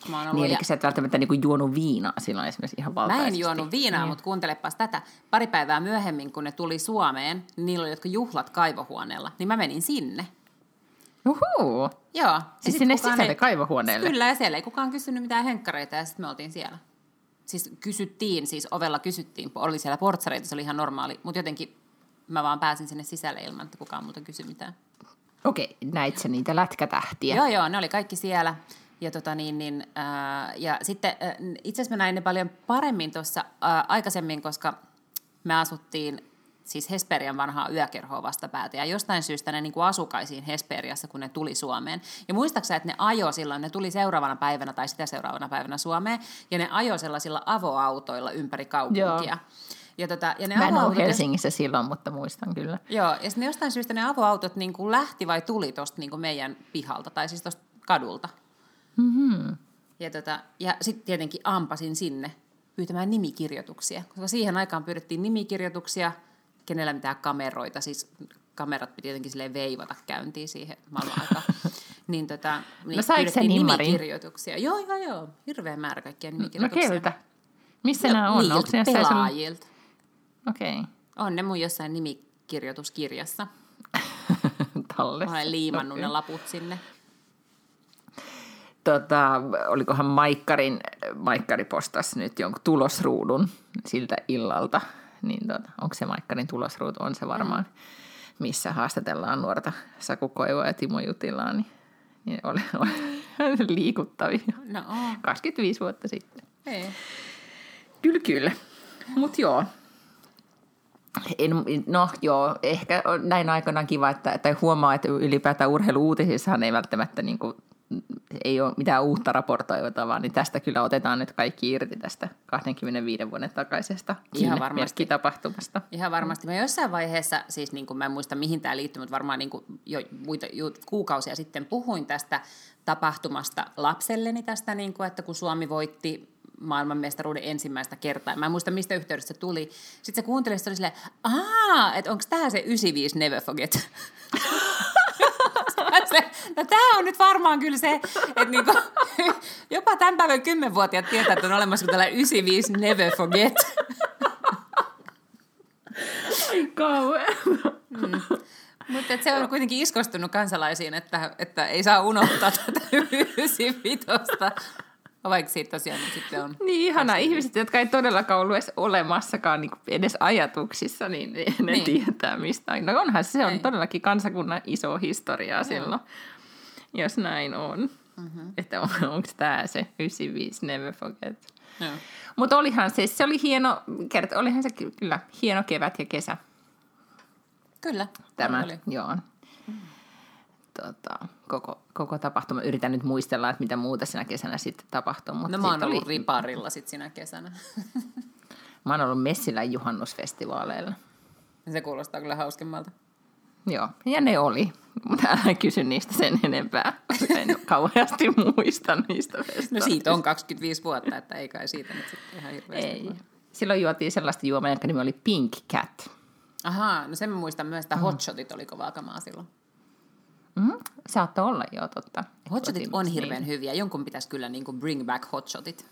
Mä, oon ollut Niin, eli ja- sä et välttämättä niinku juonut viinaa silloin esimerkiksi ihan Mä valtaisesti. en juonut viinaa, Niin. mutta kuuntelepas tätä. Pari päivää myöhemmin, kun ne tuli Suomeen, niin niillä oli jotkut juhlat kaivohuoneella, niin mä menin sinne. Uhuu. Joo. Ja Siis sinne sisälle kaivohuoneelle? Kyllä, ja siellä ei kukaan kysynyt mitään henkkareita, ja sitten me oltiin siellä. Siis kysyttiin, siis ovella kysyttiin, oli siellä portsareita, se oli ihan normaali, mutta jotenkin mä vaan pääsin sinne sisälle ilman, että kukaan muuta kysyi mitään. Okei, näit sä niitä lätkätähtiä? Joo, joo, ne oli kaikki siellä. Ja, tota niin, niin, ää, ja sitten ää, itse asiassa mä näin ne paljon paremmin tuossa ää, aikaisemmin, koska me asuttiin siis Hesperian vanhaa yökerhoa vastapäätä, ja jostain syystä ne niin kuin asukaisiin Hesperiassa, kun ne tuli Suomeen. Ja muistaaksä, että ne ajo silloin, ne tuli seuraavana päivänä tai sitä seuraavana päivänä Suomeen, ja ne ajo sellaisilla avoautoilla ympäri kaupunkia. Joo. Ja, tota, ja ne Mä en ollut Helsingissä silloin, mutta muistan kyllä. Joo, ja sitten jostain syystä ne avoautot niin kuin lähti vai tuli tuosta niin kuin meidän pihalta, tai siis tuosta kadulta. Ja, tota, ja sitten tietenkin ampasin sinne pyytämään nimikirjoituksia, koska siihen aikaan pyydettiin nimikirjoituksia, kenellä mitään kameroita, siis kamerat piti jotenkin silleen veivata käyntiin siihen aikaan. [laughs] niin tota, niin no saiko se nimikirjoituksia. Joo, joo, joo. Hirveä määrä kaikkia nimikirjoituksia. No keltä? Missä no, nämä on? Niiltä Onko pelaajilta. Okei. Okay. On ne mun jossain nimikirjoituskirjassa. [laughs] Tallessa. Olen liimannut okay. ne laput sinne. Tota, olikohan Maikkarin, Maikkari postas nyt jonkun tulosruudun siltä illalta, niin tota, onko se Maikkarin tulosruutu, on se varmaan, mm. missä haastatellaan nuorta Saku Koivoa ja Timo Jutilaa, niin, niin oli, oli [laughs] liikuttavia. No, oh. 25 vuotta sitten. Ei. Kyllä, kyllä. Mutta joo, en, no joo, ehkä näin aikana kiva, että, että huomaa, että ylipäätään urheiluuutisissahan ei välttämättä niin kuin, ei ole mitään uutta raportoivaa, niin tästä kyllä otetaan nyt kaikki irti tästä 25 vuoden takaisesta Ihan varmasti. tapahtumasta. Ihan varmasti. Mä jossain vaiheessa, siis niin kuin mä en muista mihin tämä liittyy, mutta varmaan niin kuin jo muita, jo kuukausia sitten puhuin tästä tapahtumasta lapselleni tästä, niin kuin, että kun Suomi voitti maailmanmestaruuden ensimmäistä kertaa. Mä en muista, mistä yhteydessä se tuli. Sitten se kuunteli, että oli silleen, aah, että onko tämä se 95 Never Forget? [laughs] [laughs] no tämä on nyt varmaan kyllä se, että niinku, [laughs] jopa tämän päivän kymmenvuotiaat tietää, että on olemassa tällainen 95 Never Forget. Ai kauhean. Mm. Mutta se on kuitenkin iskostunut kansalaisiin, että, että ei saa unohtaa tätä [laughs] 95. Vaikka siitä tosiaan sitten on... [laughs] Niin ihana, ihmiset, jotka ei todellakaan ollut edes olemassakaan niin edes ajatuksissa, niin ne niin. tietää mistä. No onhan se, on ei. todellakin kansakunnan iso historia no. silloin, jos näin on. Mm-hmm. Että on, [laughs] onko tämä se 95 Never Forget. No. Mutta olihan se, se oli hieno, kert, olihan se kyllä hieno kevät ja kesä. Kyllä. Tämä, oli. joo. Tota, koko, koko tapahtuma. Yritän nyt muistella, että mitä muuta sinä kesänä sitten tapahtui. Mutta no mä oon ollut oli... riparilla sitten sinä kesänä. [laughs] mä oon ollut Messilän juhannusfestivaaleilla. Se kuulostaa kyllä hauskemmalta. Joo, ja ne oli. Mutta älä kysy niistä sen enempää, koska en kauheasti muista niistä festareista. No siitä on 25 vuotta, että ei kai siitä nyt sitten ihan hirveästi. Ei. Silloin juotiin sellaista juomaa, jonka nimi oli Pink Cat. Ahaa, no sen mä muistan myös, että mm. hotshotit oli kovaa kamaa silloin. Mm, saattoi olla jo totta. Hotshotit on hirveän niin. hyviä. Jonkun pitäisi kyllä niin kuin bring back hotshotit.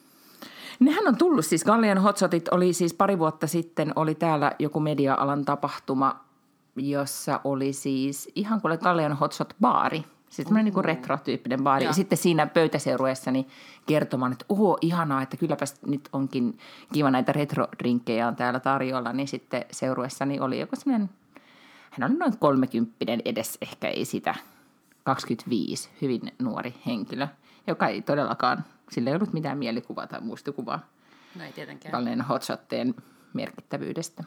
Nehän on tullut siis, Gallian hotshotit oli siis pari vuotta sitten, oli täällä joku media-alan tapahtuma, jossa oli siis ihan kuin Gallian hotshot baari. Siis tämmöinen niin retro-tyyppinen baari. Ja. ja sitten siinä pöytäseurueessani kertomaan, että oho, ihanaa, että kylläpäs nyt onkin kiva näitä retro-drinkkejä on täällä tarjolla. Niin sitten seurueessani oli joku semmoinen, hän oli noin kolmekymppinen edes, ehkä ei sitä 25, hyvin nuori henkilö, joka ei todellakaan, sillä ei ollut mitään mielikuvaa tai muistikuvaa no ei tietenkään. tällainen hotshotteen merkittävyydestä.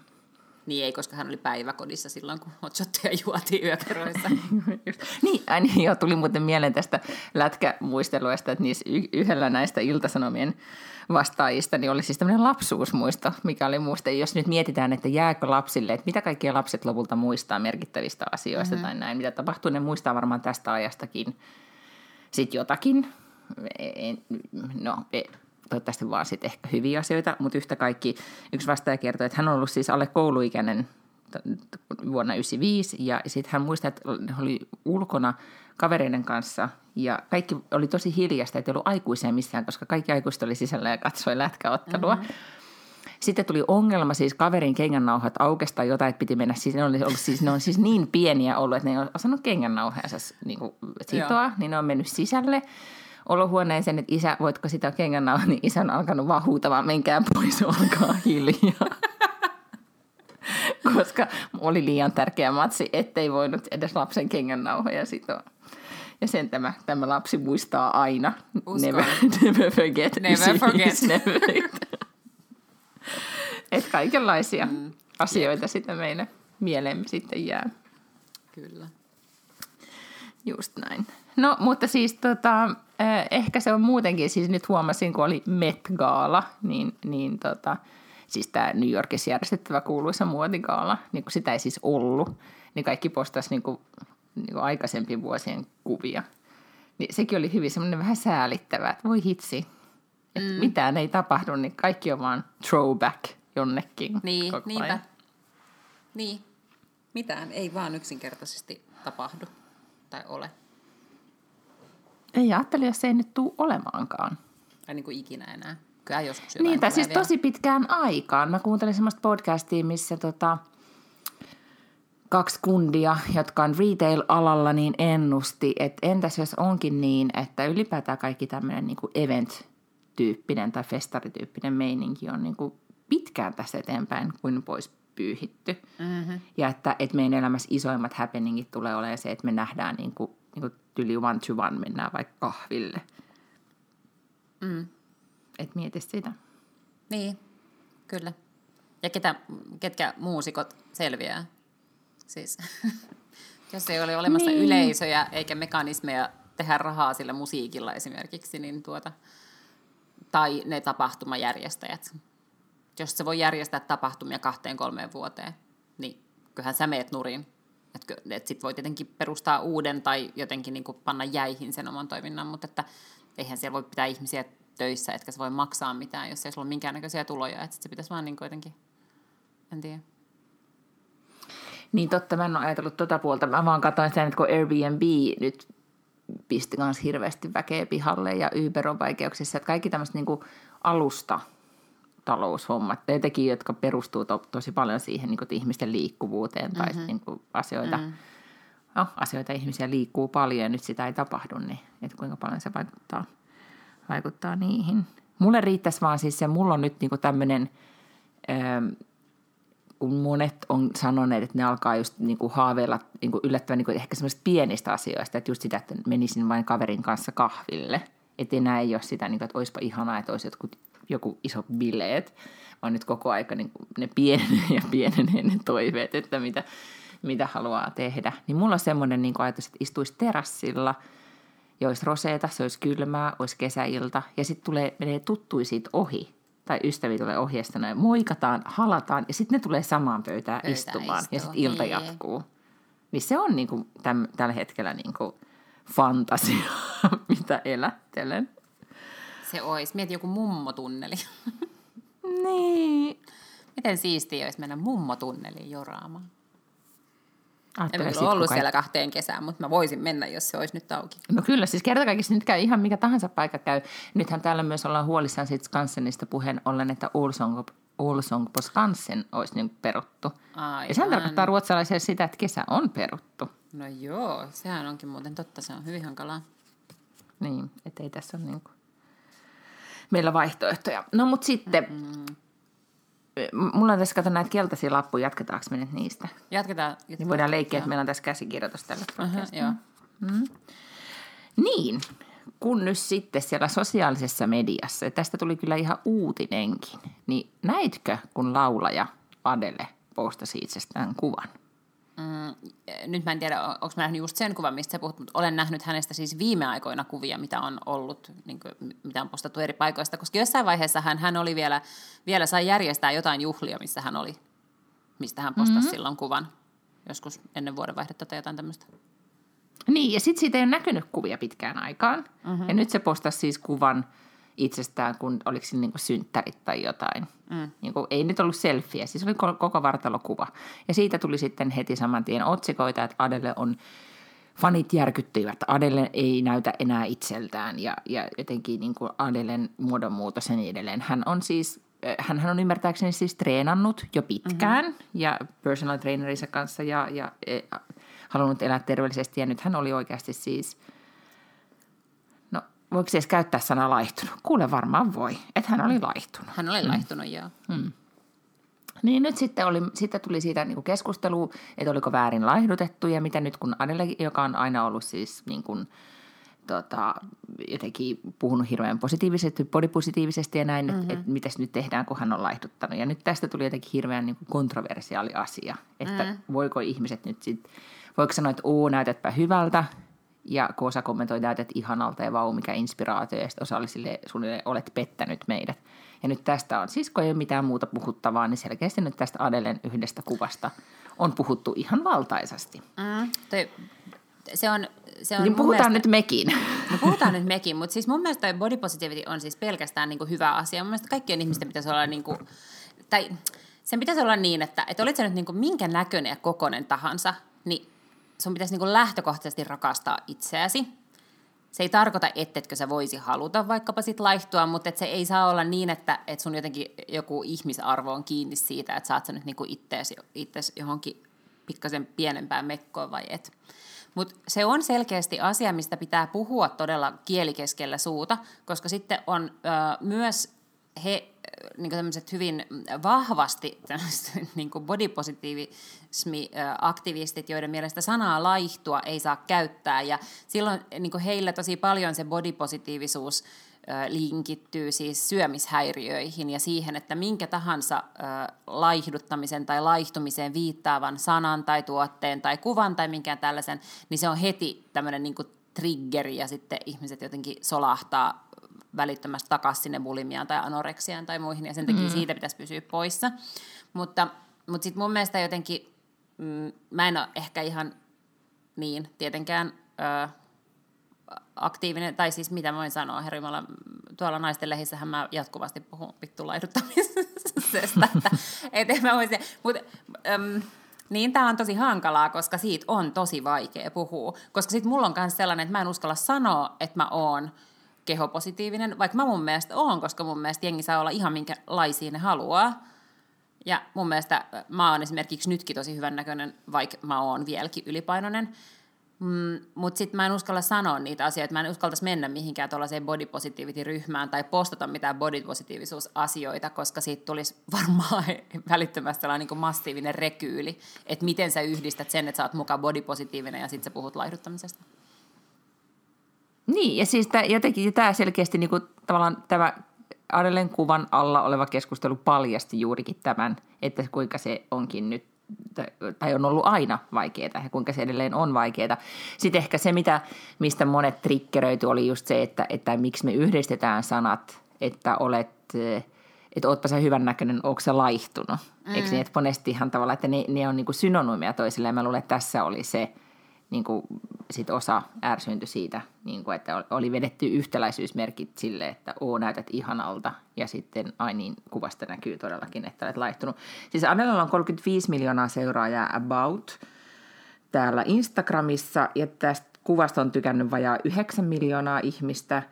Niin ei, koska hän oli päiväkodissa silloin, kun hotshotteja juotiin yökerroissa. [laughs] niin, äh, niin, joo, tuli muuten mieleen tästä lätkämuisteluesta, että niissä y- yhdellä näistä iltasanomien vastaajista niin oli siis tämmöinen lapsuusmuisto, mikä oli muista. Jos nyt mietitään, että jääkö lapsille, että mitä kaikkia lapset lopulta muistaa merkittävistä asioista mm-hmm. tai näin, mitä tapahtuu, ne muistaa varmaan tästä ajastakin sitten jotakin. En, no, e, toivottavasti vaan sitten ehkä hyviä asioita, mutta yhtä kaikki yksi vastaaja kertoi, että hän on ollut siis alle kouluikäinen vuonna 1995 ja sitten hän muistaa, että oli ulkona kavereiden kanssa ja kaikki oli tosi hiljasta, että ei ollut aikuisia missään, koska kaikki aikuiset oli sisällä ja katsoi lätkäottelua. Mm-hmm. Sitten tuli ongelma, siis kaverin kengännauhat aukesta jotain, että piti mennä, siis ne, oli ollut, siis, ne on siis niin pieniä ollut, että ne ei ole osannut kengännauhoja niin sitoa, Joo. niin ne on mennyt sisälle olohuoneeseen, että isä, voitko sitä kengännauhaa, niin isä on alkanut vaan huutamaan, menkää pois, [laughs] olkaa hiljaa. [laughs] Koska oli liian tärkeä matsi, ettei voinut edes lapsen kengännauhoja sitoa. Ja sen tämä, tämä lapsi muistaa aina. Never, [laughs] never forget. Never forget. never Et kaikenlaisia mm. asioita yep. sitten meille mieleemme sitten jää. Kyllä. Just näin. No, mutta siis tota, eh, ehkä se on muutenkin, siis nyt huomasin, kun oli Met Gala, niin, niin tota, siis tämä New Yorkissa järjestettävä kuuluisa muotigaala, niin kun sitä ei siis ollut, niin kaikki postasi niin kuin, niin kuin aikaisempien vuosien kuvia. Niin sekin oli hyvin semmoinen vähän säälittävä, että voi hitsi, että mm. mitään ei tapahdu, niin kaikki on vaan throwback jonnekin. Niin, koko niinpä. ajan. Niin. Mitään ei vaan yksinkertaisesti tapahdu tai ole. Ei ajattele, jos se ei nyt tule olemaankaan. Tai niin kuin ikinä enää. Kyllä joskus jotain Niin, tai siis vielä. tosi pitkään aikaan. Mä kuuntelin semmoista podcastia, missä tota, kaksi kundia, jotka on retail-alalla, niin ennusti, että entäs jos onkin niin, että ylipäätään kaikki tämmöinen niin event-tyyppinen tai festarityyppinen meininki on niin kuin pitkään tästä eteenpäin kuin pois pyyhitty. Mm-hmm. Ja että, että meidän elämässä isoimmat happeningit tulee olemaan se, että me nähdään niin kuin, niin kuin tyli one to one, mennään vaikka kahville. Mm. Et mieti sitä. Niin, kyllä. Ja ketä, ketkä muusikot selviää? Siis, [laughs] jos ei ole olemassa Niin. yleisöjä eikä mekanismeja tehdä rahaa sillä musiikilla esimerkiksi, niin tuota, tai ne tapahtumajärjestäjät. Jos se voi järjestää tapahtumia kahteen kolmeen vuoteen, niin kyllähän sä meet nurin. Että et sit voi tietenkin perustaa uuden tai jotenkin niin panna jäihin sen oman toiminnan, mutta että eihän siellä voi pitää ihmisiä töissä, etkä sä voi maksaa mitään, jos ei sulla ole minkäännäköisiä tuloja. Että sit se pitäisi vaan niin jotenkin, en tiedä. Niin totta, mä en ole ajatellut tota puolta. Mä vaan katsoin sitä, että kun Airbnb nyt pisti kans hirveästi väkeä pihalle ja Uber on vaikeuksissa, että kaikki tämmöiset niinku alusta taloushommat, ne teki, jotka perustuu to, tosi paljon siihen niin ihmisten liikkuvuuteen tai mm-hmm. niin asioita, mm. no, asioita ihmisiä liikkuu paljon ja nyt sitä ei tapahdu, niin että kuinka paljon se vaikuttaa, vaikuttaa niihin. Mulle riittäisi vaan siis se, mulla on nyt niin tämmöinen, kun monet on sanoneet, että ne alkaa just niin kuin haaveilla niin kuin yllättävän niin kuin ehkä semmoisista pienistä asioista, että just sitä, että menisin vain kaverin kanssa kahville. Että enää ei ole sitä, niin kuin, että olisipa ihanaa, että olisi jotkut, joku iso bileet, vaan nyt koko aika niin kuin ne pienenee ja pienenee ne toiveet, että mitä, mitä haluaa tehdä. Niin mulla on semmoinen niin kuin ajatus, että istuisi terassilla ja olisi roseeta, se olisi kylmää, olisi kesäilta ja sitten tulee, menee tuttui siitä ohi tai ystäviä tulee ohjeesta näin, moikataan, halataan ja sitten ne tulee samaan pöytään Pöytään istumaan istuu, ja sitten ilta niin. jatkuu. Niin se on niinku täm, tällä hetkellä niinku fantasia, [laughs] mitä elättelen. Se olisi. Mieti joku mummotunneli. [laughs] Niin. Miten siistiä olisi mennä mummotunneliin joraamaan? En Ajattele mä sit, kyllä kun ollut kaik- siellä kahteen kesään, mutta mä voisin mennä, jos se olisi nyt auki. No kyllä, siis kerta kaikissa nyt käy ihan mikä tahansa paikka käy. Nythän täällä myös ollaan huolissaan siitä Skansenista puheen ollen, että Ulsong, Ulsong på Skansen olisi niin peruttu. Aivan. Ja sehän tarkoittaa ruotsalaisille sitä, että kesä on peruttu. No joo, sehän onkin muuten totta, se on hyvin hankalaa. Niin, että ei tässä ole niin kuin meillä vaihtoehtoja. No mutta sitten, mm-hmm. mulla on tässä kato näitä keltaisia lappuja, jatketaanko me nyt niistä? Jatketaan. Niin voidaan leikkiä, että meillä on tässä käsikirjoitus tällä podcastilla. joo. Niin, kun nyt sitten siellä sosiaalisessa mediassa, ja tästä tuli kyllä ihan uutinenkin, niin näitkö, kun laulaja Adele postasi itsestään kuvan? Mm, nyt mä en tiedä, onko mä nähnyt just sen kuvan, mistä sä puhut, mutta olen nähnyt hänestä siis viime aikoina kuvia, mitä on ollut, niin kuin, mitä on postattu eri paikoista, koska jossain vaiheessa hän, hän oli vielä, vielä sai järjestää jotain juhlia, missä hän oli, mistä hän postasi mm-hmm. silloin kuvan, joskus ennen vuodenvaihdetta tai jotain tämmöistä. Niin, ja sitten siitä ei ole näkynyt kuvia pitkään aikaan. Mm-hmm. Ja nyt se postasi siis kuvan itsestään, kun oliko siinä niin synttärit tai jotain. Mm. Niin kuin, ei nyt ollut selfie, siis oli ko- koko vartalokuva. Ja siitä tuli sitten heti saman tien otsikoita, että Adele on, fanit järkyttyivät, Adele ei näytä enää itseltään ja, ja jotenkin niin kuin Adelen muodonmuutos ja niin edelleen. Hän on siis, hän on ymmärtääkseni siis treenannut jo pitkään mm-hmm. ja personal trainerinsa kanssa ja, ja e, halunnut elää terveellisesti ja nyt hän oli oikeasti siis, voiko edes käyttää sanaa laihtunut? Kuule varmaan voi, että hän oli laihtunut. Hän oli mm. laihtunut, joo. Niin nyt sitten, oli, sitten tuli siitä niin keskustelu, että oliko väärin laihdutettu ja mitä nyt kun Adele, joka on aina ollut siis niin kuin, tota, jotenkin puhunut hirveän positiivisesti, bodypositiivisesti ja näin, mm-hmm. että et mitäs nyt tehdään, kun hän on laihduttanut. Ja nyt tästä tuli jotenkin hirveän niin kuin kontroversiaali asia, että mm-hmm. voiko ihmiset nyt sitten, voiko sanoa, että oo, näytätpä hyvältä, ja kun osa kommentoi, että näytät ihanalta ja vau, mikä inspiraatio, ja sitten osa oli silleen, suunnilleen, olet pettänyt meidät. Ja nyt tästä on, siis kun ei ole mitään muuta puhuttavaa, niin selkeästi nyt tästä Adelen yhdestä kuvasta on puhuttu ihan valtaisasti. Mm. Toi se on, se on niin puhutaan mielestä, nyt mekin. No puhutaan nyt mekin, mutta siis mun mielestä body positivity on siis pelkästään niin kuin hyvä asia. Mun mielestä kaikkien ihmisten pitäisi olla, niin kuin, tai sen pitäisi olla niin, että, että olit sä nyt niin kuin minkä näköinen ja kokonen tahansa, niin sun pitäisi niin lähtökohtaisesti rakastaa itseäsi. Se ei tarkoita, ettetkö sä voisi haluta vaikkapa sit laihtua, mutta et se ei saa olla niin, että et sun jotenkin joku ihmisarvo on kiinni siitä, että saat sä nyt niinku ittees, ittees johonkin pikkasen pienempään mekkoon vai et. Mutta se on selkeästi asia, mistä pitää puhua todella kielikeskellä suuta, koska sitten on ö, myös he niin hyvin vahvasti [laughs] niin body aktivistit, joiden mielestä sanaa laihtua ei saa käyttää. Ja silloin niin heillä tosi paljon se bodypositiivisuus linkittyy siis syömishäiriöihin ja siihen, että minkä tahansa laihduttamisen tai laihtumiseen viittaavan sanan tai tuotteen tai kuvan tai minkään tällaisen, niin se on heti tämmöinen niin triggeri ja sitten ihmiset jotenkin solahtaa välittömästi takaisin sinne bulimiaan tai anoreksiaan tai muihin, ja sen takia mm. siitä pitäisi pysyä poissa. Mutta, mutta sitten mun mielestä jotenkin, mm, mä en ole ehkä ihan niin tietenkään ö, aktiivinen, tai siis mitä voin sanoa, herrimalla, tuolla naisten lehissähän mä jatkuvasti puhun vittu laiduttamisesta, että [laughs] et en mä voisi, mutta... Öm, niin tämä on tosi hankalaa, koska siitä on tosi vaikea puhua. Koska sitten mulla on myös sellainen, että mä en uskalla sanoa, että mä oon kehopositiivinen, vaikka mä mun mielestä oon, koska mun mielestä jengi saa olla ihan minkälaisia ne haluaa. Ja mun mielestä mä oon esimerkiksi nytkin tosi hyvän näköinen, vaikka mä oon vieläkin ylipainoinen. Mm, Mutta sitten mä en uskalla sanoa niitä asioita, mä en uskaltaisi mennä mihinkään tuollaiseen body positivity-ryhmään tai postata mitään body positiivisuusasioita, koska siitä tulisi [laughs] varmaan välittömästi sellainen niin massiivinen rekyyli, että miten sä yhdistät sen, että sä oot mukaan body ja sitten sä puhut laihduttamisesta. Niin, ja siis tämä, jotenkin tämä selkeästi niin kuin, tavallaan tämä Adelen kuvan alla oleva keskustelu paljasti juurikin tämän, että kuinka se onkin nyt tai on ollut aina vaikeaa ja kuinka se edelleen on vaikeaa. Sitten ehkä se, mitä, mistä monet triggeröity, oli just se, että, että miksi me yhdistetään sanat, että olet, että ootpa sä hyvännäköinen, onko se laihtunut. Mm. Eikö niin, että monesti ihan tavallaan, että ne, ne on niin synonyymia toisilleen. Mä luulen, että tässä oli se, niin kuin sit osa ärsyyntyi siitä, niin kuin, että oli vedetty yhtäläisyysmerkit sille, että oo näytät ihanalta ja sitten ai niin kuvasta näkyy todellakin, että olet laihtunut. Siis Anelalla on 35 miljoonaa seuraajaa about täällä Instagramissa ja tästä kuvasta on tykännyt vajaa 9 miljoonaa ihmistä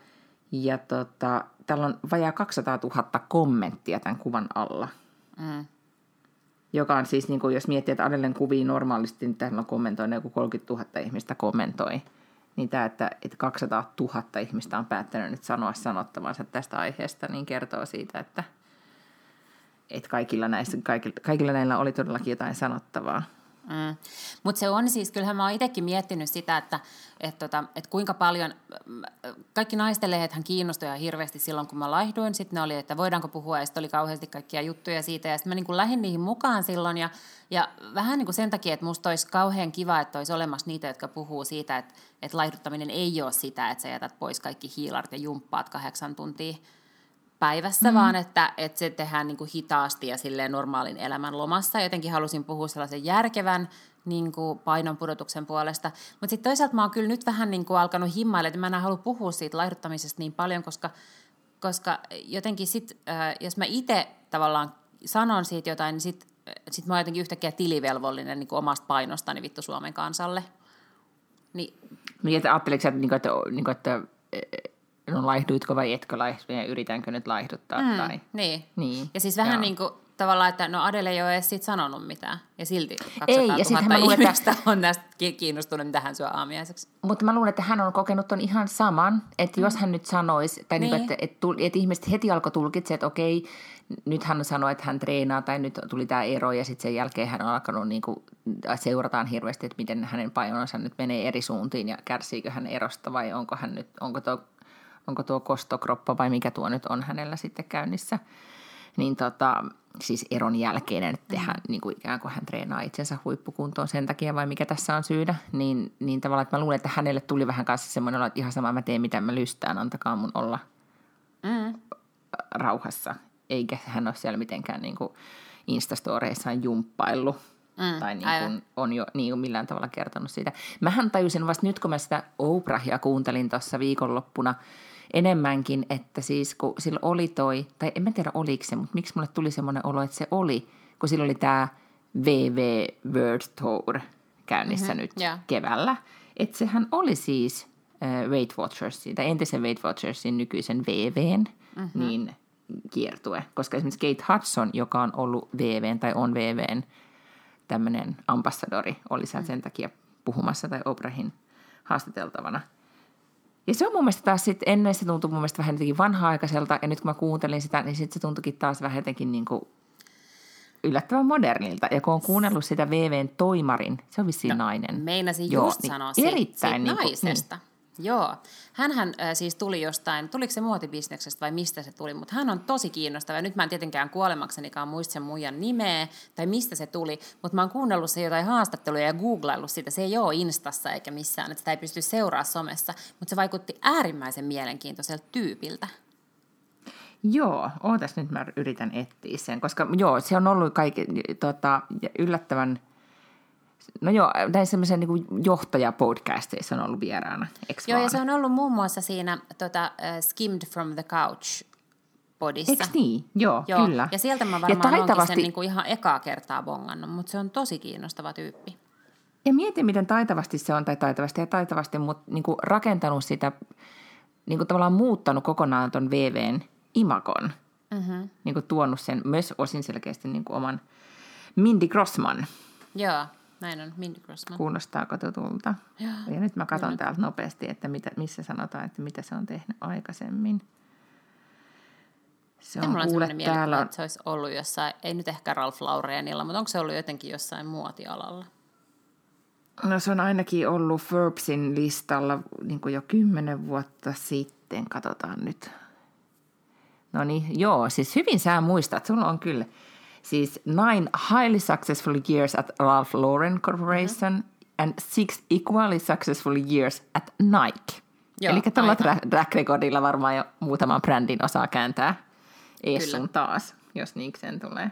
ja tota, täällä on vajaa 200 000 kommenttia tämän kuvan alla. Mm joka on siis, niin kuin, jos miettii, että Adelen kuvia normaalisti, niin täällä on kommentoinut joku 30 000 ihmistä kommentoi. Niin tämä, että, että 200 000 ihmistä on päättänyt nyt sanoa sanottavansa tästä aiheesta, niin kertoo siitä, että, että kaikilla, näissä, kaikilla, kaikilla näillä oli todellakin jotain sanottavaa. Mm. Mutta se on siis, kyllähän mä oon itsekin miettinyt sitä, että et tota, et kuinka paljon, kaikki naisten hän kiinnostuivat hirveästi silloin, kun mä laihduin. Sitten ne oli, että voidaanko puhua, ja sitten oli kauheasti kaikkia juttuja siitä. Ja sitten mä niin lähdin niihin mukaan silloin, ja, ja vähän niin kuin sen takia, että musta olisi kauhean kiva, että olisi olemassa niitä, jotka puhuu siitä, että, että laihduttaminen ei ole sitä, että sä jätät pois kaikki hiilarit ja jumppaat kahdeksan tuntia päivässä, mm. vaan että, että se tehdään niin kuin hitaasti ja silleen normaalin elämän lomassa. Jotenkin halusin puhua sellaisen järkevän niin kuin painonpudotuksen puolesta. Mutta sitten toisaalta mä oon kyllä nyt vähän niin kuin alkanut himmailla, että mä en halua puhua siitä laihduttamisesta niin paljon, koska, koska jotenkin sit, äh, jos mä itse tavallaan sanon siitä jotain, niin sitten sit mä oon jotenkin yhtäkkiä tilivelvollinen niin kuin omasta painostani vittu Suomen kansalle. Niin, niin että ajatteliko että, niin kuin, että, niin kuin, että no laihduitko vai etkö laihdu ja yritänkö nyt laihduttaa. Mm, tai... niin. niin. Ja siis vähän Joo. niin kuin tavallaan, että no Adele ei ole edes siitä sanonut mitään. Ja silti 200 ei, ja 000 mä luulen, ihmistä että... on tästä kiinnostunut, mitä hän syö aamiaiseksi. Mutta mä luulen, että hän on kokenut ton ihan saman. Että mm. jos hän nyt sanoisi, tai niin. Niin, että, että, että ihmiset heti alkoi tulkitsemaan, että okei, nyt hän sanoi, että hän treenaa tai nyt tuli tämä ero ja sitten sen jälkeen hän on alkanut niin kuin, seurataan hirveästi, että miten hänen painonsa nyt menee eri suuntiin ja kärsiikö hän erosta vai onko hän nyt, onko tuo onko tuo kostokroppa vai mikä tuo nyt on hänellä sitten käynnissä. Niin tota, siis eron jälkeinen, että hän, niin kuin ikään kuin hän treenaa itsensä huippukuntoon sen takia vai mikä tässä on syynä, niin, niin tavallaan, että mä luulen, että hänelle tuli vähän kanssa semmoinen että ihan sama mä teen mitä mä lystään, antakaa mun olla mm. rauhassa. Eikä hän ole siellä mitenkään niin kuin Instastoreissaan jumppaillut mm, tai niin kuin on jo niin kuin millään tavalla kertonut siitä. Mähän tajusin vasta nyt, kun mä sitä Oprahia kuuntelin tuossa viikonloppuna enemmänkin, että siis kun sillä oli toi, tai en mä tiedä oliko se, mutta miksi mulle tuli semmoinen olo, että se oli, kun sillä oli tämä VV World Tour käynnissä mm-hmm, nyt yeah. keväällä, että sehän oli siis äh, Weight Watchersin, tai entisen Weight Watchersin nykyisen VVn, mm-hmm. niin kiertue, koska esimerkiksi Kate Hudson, joka on ollut VVn tai on VVn tämmöinen ambassadori, oli siellä sen takia puhumassa tai Oprahin haastateltavana. Ja se on mun mielestä taas sitten, ennen se tuntui mun mielestä vähän jotenkin vanha-aikaiselta, ja nyt kun mä kuuntelin sitä, niin sitten se tuntuikin taas vähän jotenkin niin kuin yllättävän modernilta. Ja kun on kuunnellut sitä VVn toimarin, se on vissiin no, nainen. Meinasin Joo, just niin sanoa siitä, erittäin siitä niin kuin, naisesta. Niin. Joo, hänhän äh, siis tuli jostain, tuliko se muotibisneksestä vai mistä se tuli, mutta hän on tosi kiinnostava. Nyt mä en tietenkään kuolemaksenikaan muista sen muijan nimeä tai mistä se tuli, mutta mä oon kuunnellut se jotain haastatteluja ja googlaillut sitä. Se ei ole Instassa eikä missään, että sitä ei pysty seuraamaan somessa, mutta se vaikutti äärimmäisen mielenkiintoiselta tyypiltä. Joo, ootas nyt mä yritän etsiä sen, koska joo, se on ollut kaikki, tota, yllättävän No joo, näissä semmoisen niin johtajapodcasteissa on ollut vieraana, eikö Joo, vaan? ja se on ollut muun muassa siinä tota, uh, Skimmed from the Couch podissa. Eikö niin? Joo, Joo, kyllä. Ja sieltä mä varmaan ja taitavasti... sen niin kuin ihan ekaa kertaa bongannut, mutta se on tosi kiinnostava tyyppi. Ja mieti, miten taitavasti se on, tai taitavasti ja taitavasti, mutta niin kuin rakentanut sitä, niin kuin tavallaan muuttanut kokonaan tuon VVn imakon. Mm-hmm. Niin kuin tuonut sen myös osin selkeästi niin kuin oman Mindy Grossman. Joo. Näin on, Mindy Grossman. Kuulostaako tutulta? Ja, ja nyt mä katson täältä nopeasti, että mitä, missä sanotaan, että mitä se on tehnyt aikaisemmin. Se on kuule täällä... On... että se olisi ollut jossain, ei nyt ehkä Ralph Laurenilla, mutta onko se ollut jotenkin jossain muotialalla? No se on ainakin ollut Forbesin listalla niin jo kymmenen vuotta sitten, katsotaan nyt. No niin, joo, siis hyvin sä muistat, sulla on kyllä – Siis nine highly successful years at Ralph Lauren Corporation mm-hmm. and six equally successful years at Nike. Joo, Eli tällä track recordilla varmaan jo muutaman brändin osaa kääntää Essun taas, jos niikseen tulee.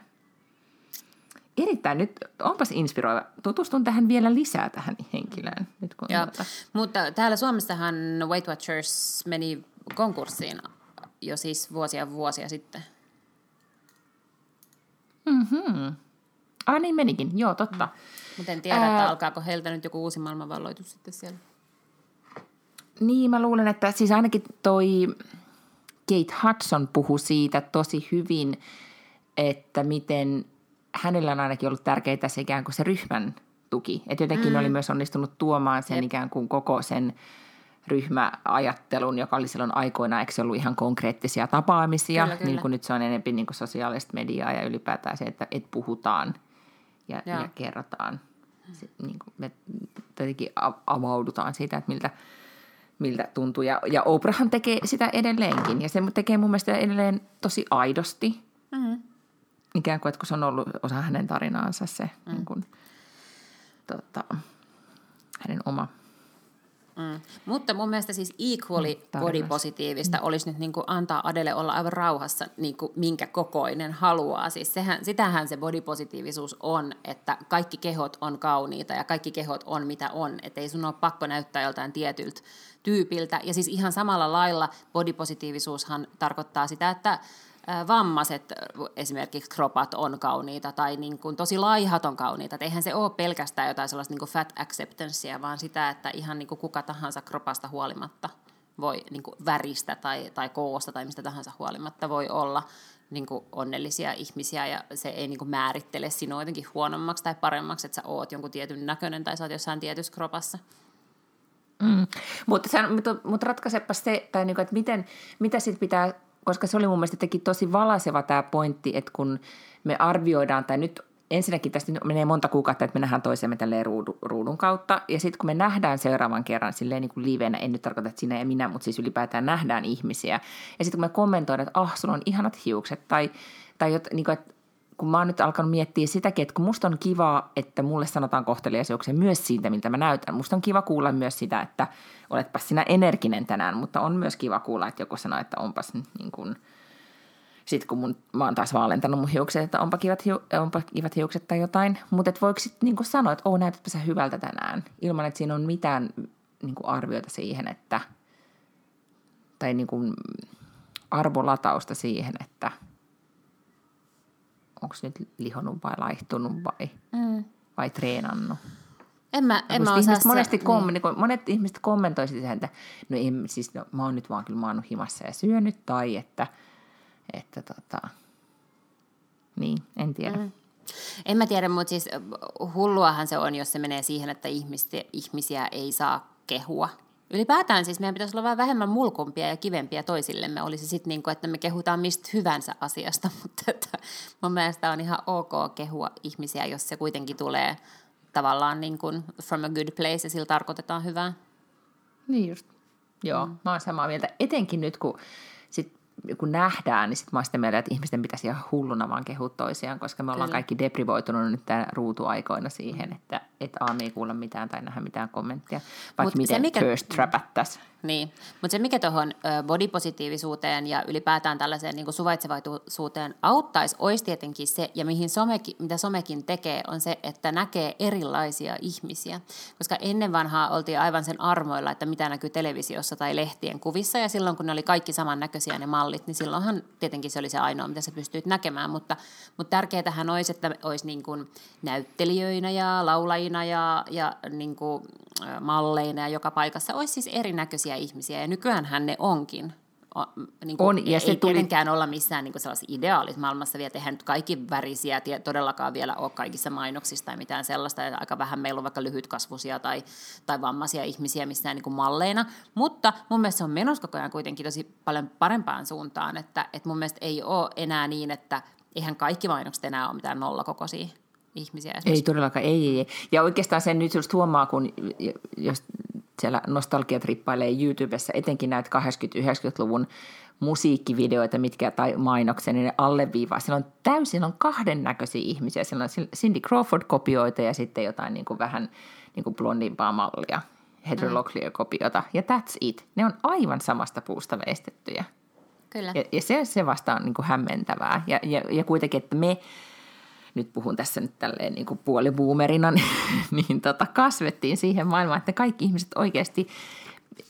Erittäin nyt, onpas inspiroiva. Tutustun tähän vielä lisää tähän henkilöön. Nyt kun Joo, tuota... Mutta täällä Suomessahan Weight Watchers meni konkurssiin jo siis vuosia vuosia sitten. Mm-hmm. Ah niin menikin, joo totta. Mm. Mutta en tiedä, että alkaako heiltä nyt joku uusi maailmanvalloitus sitten siellä. Niin, mä luulen, että siis ainakin toi Kate Hudson puhui siitä tosi hyvin, että miten hänellä on ainakin ollut tärkeää se ikään kuin se ryhmän tuki. Että jotenkin mm. oli myös onnistunut tuomaan sen Jep. ikään kuin koko sen ryhmäajattelun, joka oli silloin aikoina, eikö se ollut ihan konkreettisia tapaamisia, kyllä, kyllä. niin kuin nyt se on enemmän niin kuin sosiaalista mediaa ja ylipäätään se, että, että puhutaan ja, ja kerrotaan. Se, niin kuin me tietenkin avaudutaan siitä, että miltä, miltä tuntuu. Ja, ja Oprahhan tekee sitä edelleenkin ja se tekee mun mielestä edelleen tosi aidosti. Mm-hmm. Ikään kuin, että kun se on ollut osa hänen tarinaansa se mm. niin kuin, tota, hänen oma Mm. Mutta mun mielestä siis equally mm, body-positiivista mm. olisi nyt niin kuin antaa Adele olla aivan rauhassa, niin kuin minkä kokoinen haluaa. Siis sehän, sitähän se body-positiivisuus on, että kaikki kehot on kauniita ja kaikki kehot on mitä on. Että ei sun ole pakko näyttää joltain tietyltä tyypiltä. Ja siis ihan samalla lailla body-positiivisuushan tarkoittaa sitä, että vammaiset esimerkiksi kropat on kauniita tai niin kuin tosi laihat on kauniita. Et eihän se ole pelkästään jotain sellaista niin kuin fat acceptancea, vaan sitä, että ihan niin kuin kuka tahansa kropasta huolimatta voi niin kuin väristä tai, tai koosta tai mistä tahansa huolimatta voi olla niin kuin onnellisia ihmisiä ja se ei niin kuin määrittele sinua jotenkin huonommaksi tai paremmaksi, että sä oot jonkun tietyn näköinen tai sä oot jossain tietyssä kropassa. Mm. Mutta, mutta, mutta ratkaisepa se, tai niin kuin, että miten, mitä sitten pitää koska se oli mun mielestä teki tosi valaseva tämä pointti, että kun me arvioidaan, tai nyt ensinnäkin tästä menee monta kuukautta, että me nähdään toisemme tälleen ruudun, ruudun kautta, ja sitten kun me nähdään seuraavan kerran silleen niin kuin livenä, en nyt tarkoita, että sinä ja minä, mutta siis ylipäätään nähdään ihmisiä, ja sitten kun me kommentoidaan, että ah, sulla on ihanat hiukset, tai, tai jot, niin kuin, että kun mä oon nyt alkanut miettiä sitäkin, että kun musta on kiva, että mulle sanotaan kohteliaisuuksia myös siitä, miltä mä näytän. Musta on kiva kuulla myös sitä, että oletpas sinä energinen tänään, mutta on myös kiva kuulla, että joku sanoo, että onpas niin kuin sitten kun mun, mä oon taas vaalentanut mun hiukset, että onpa kivat, hiu, onpa kivat hiukset tai jotain. Mutta et voiko sitten niinku sanoa, että oo näytätpä sä hyvältä tänään, ilman että siinä on mitään niinku arviota siihen, että, tai niinku arvolatausta siihen, että onko nyt lihonut vai laihtunut vai, mm. vai treenannut. En mä, en mä ihmiset monesti kom, niin. Niin monet ihmiset kommentoisivat sitä, että no, ei, siis, no, mä oon nyt vaan kyllä maannut himassa ja syönyt, tai että, että tota, niin, en tiedä. Mm. En mä tiedä, mutta siis hulluahan se on, jos se menee siihen, että ihmisiä ei saa kehua. Ylipäätään siis meidän pitäisi olla vähän vähemmän mulkumpia ja kivempiä toisillemme. Olisi sitten niin kuin, että me kehutaan mistä hyvänsä asiasta, [laughs] mutta että mun mielestä on ihan ok kehua ihmisiä, jos se kuitenkin tulee tavallaan niin kuin from a good place ja sillä tarkoitetaan hyvää. Niin just. Joo, mm. mä oon samaa mieltä. Etenkin nyt, kun sit kun nähdään, niin sitten mä sitä mieltä, että ihmisten pitäisi ihan hulluna vaan kehua toisiaan, koska me ollaan Kyllä. kaikki deprivoitunut nyt tämän ruutuaikoina siihen, että et A, me ei kuulla mitään tai nähdä mitään kommenttia, vaikka Mut miten se, mikä... thirst trapattaisiin. Niin, mutta se mikä tuohon bodypositiivisuuteen ja ylipäätään tällaiseen niin suvaitsevaisuuteen auttaisi, olisi tietenkin se, ja mihin somekin, mitä somekin tekee, on se, että näkee erilaisia ihmisiä. Koska ennen vanhaa oltiin aivan sen armoilla, että mitä näkyy televisiossa tai lehtien kuvissa, ja silloin kun ne oli kaikki samannäköisiä ne mallit, niin silloinhan tietenkin se oli se ainoa, mitä sä pystyit näkemään, mutta, mutta tärkeätähän olisi, että olisi niin kuin näyttelijöinä ja laulajina ja, ja niin kuin malleina ja joka paikassa olisi siis erinäköisiä ihmisiä, ja nykyään ne onkin. O, niin kuin, on, ja se ei tuli... tietenkään olla missään niin sellaisessa ideaalisessa maailmassa vielä, tehdään nyt kaikki värisiä, ja todellakaan vielä ole kaikissa mainoksissa tai mitään sellaista, ja aika vähän meillä on vaikka lyhytkasvuisia tai, tai vammaisia ihmisiä missään niin kuin malleina, mutta mun mielestä se on menossa koko ajan kuitenkin tosi paljon parempaan suuntaan, että, että mun mielestä ei ole enää niin, että eihän kaikki mainokset enää ole mitään nollakokoisia ihmisiä. Ei todellakaan, ei, ei, ei. Ja oikeastaan sen nyt just huomaa, kun jos siellä nostalgiat rippailee YouTubessa, etenkin näitä 80-90-luvun musiikkivideoita, mitkä, tai mainoksia, niin ne alleviivaa. Siellä on täysin on kahden näköisiä ihmisiä. Siellä on Cindy Crawford-kopioita ja sitten jotain niin kuin vähän niin kuin blondimpaa mallia, Heather mm. Locklear-kopiota. Ja that's it. Ne on aivan samasta puusta veistettyjä. Kyllä. Ja, ja se, se vasta on niin kuin hämmentävää. Ja, ja, ja kuitenkin, että me nyt puhun tässä nyt tälleen niin kuin puolibuumerina, [laughs] niin, niin tota, kasvettiin siihen maailmaan, että kaikki ihmiset oikeasti,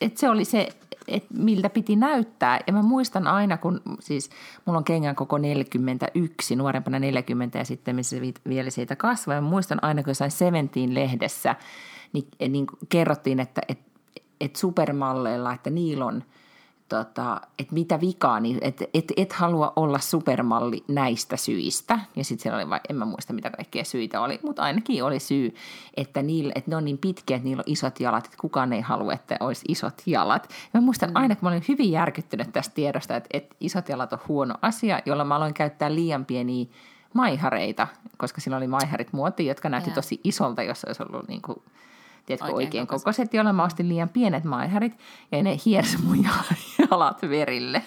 että se oli se, että miltä piti näyttää. Ja mä muistan aina, kun siis mulla on kengän koko 41, nuorempana 40 ja sitten missä vielä siitä kasvoi. Ja mä muistan aina, kun jossain Seventiin lehdessä, niin, niin kerrottiin, että et, et supermalleilla, että niillä on – tota, että mitä vikaa, niin että et, et halua olla supermalli näistä syistä. Ja sitten siellä oli, vai, en mä muista mitä kaikkea syitä oli, mutta ainakin oli syy, että, niillä, että ne on niin pitkiä, että niillä on isot jalat, että kukaan ei halua, että olisi isot jalat. Ja mä muistan mm. aina, kun mä olin hyvin järkyttynyt tästä tiedosta, että, että isot jalat on huono asia, jolla mä aloin käyttää liian pieniä maihareita, koska siinä oli maiharit muoti, jotka näytti tosi isolta, jos olisi ollut niin kuin tiedätkö, oikein, oikein kokoiset, joilla mä ostin liian pienet maiharit, ja ne hiersi mun [laughs] jalat verille.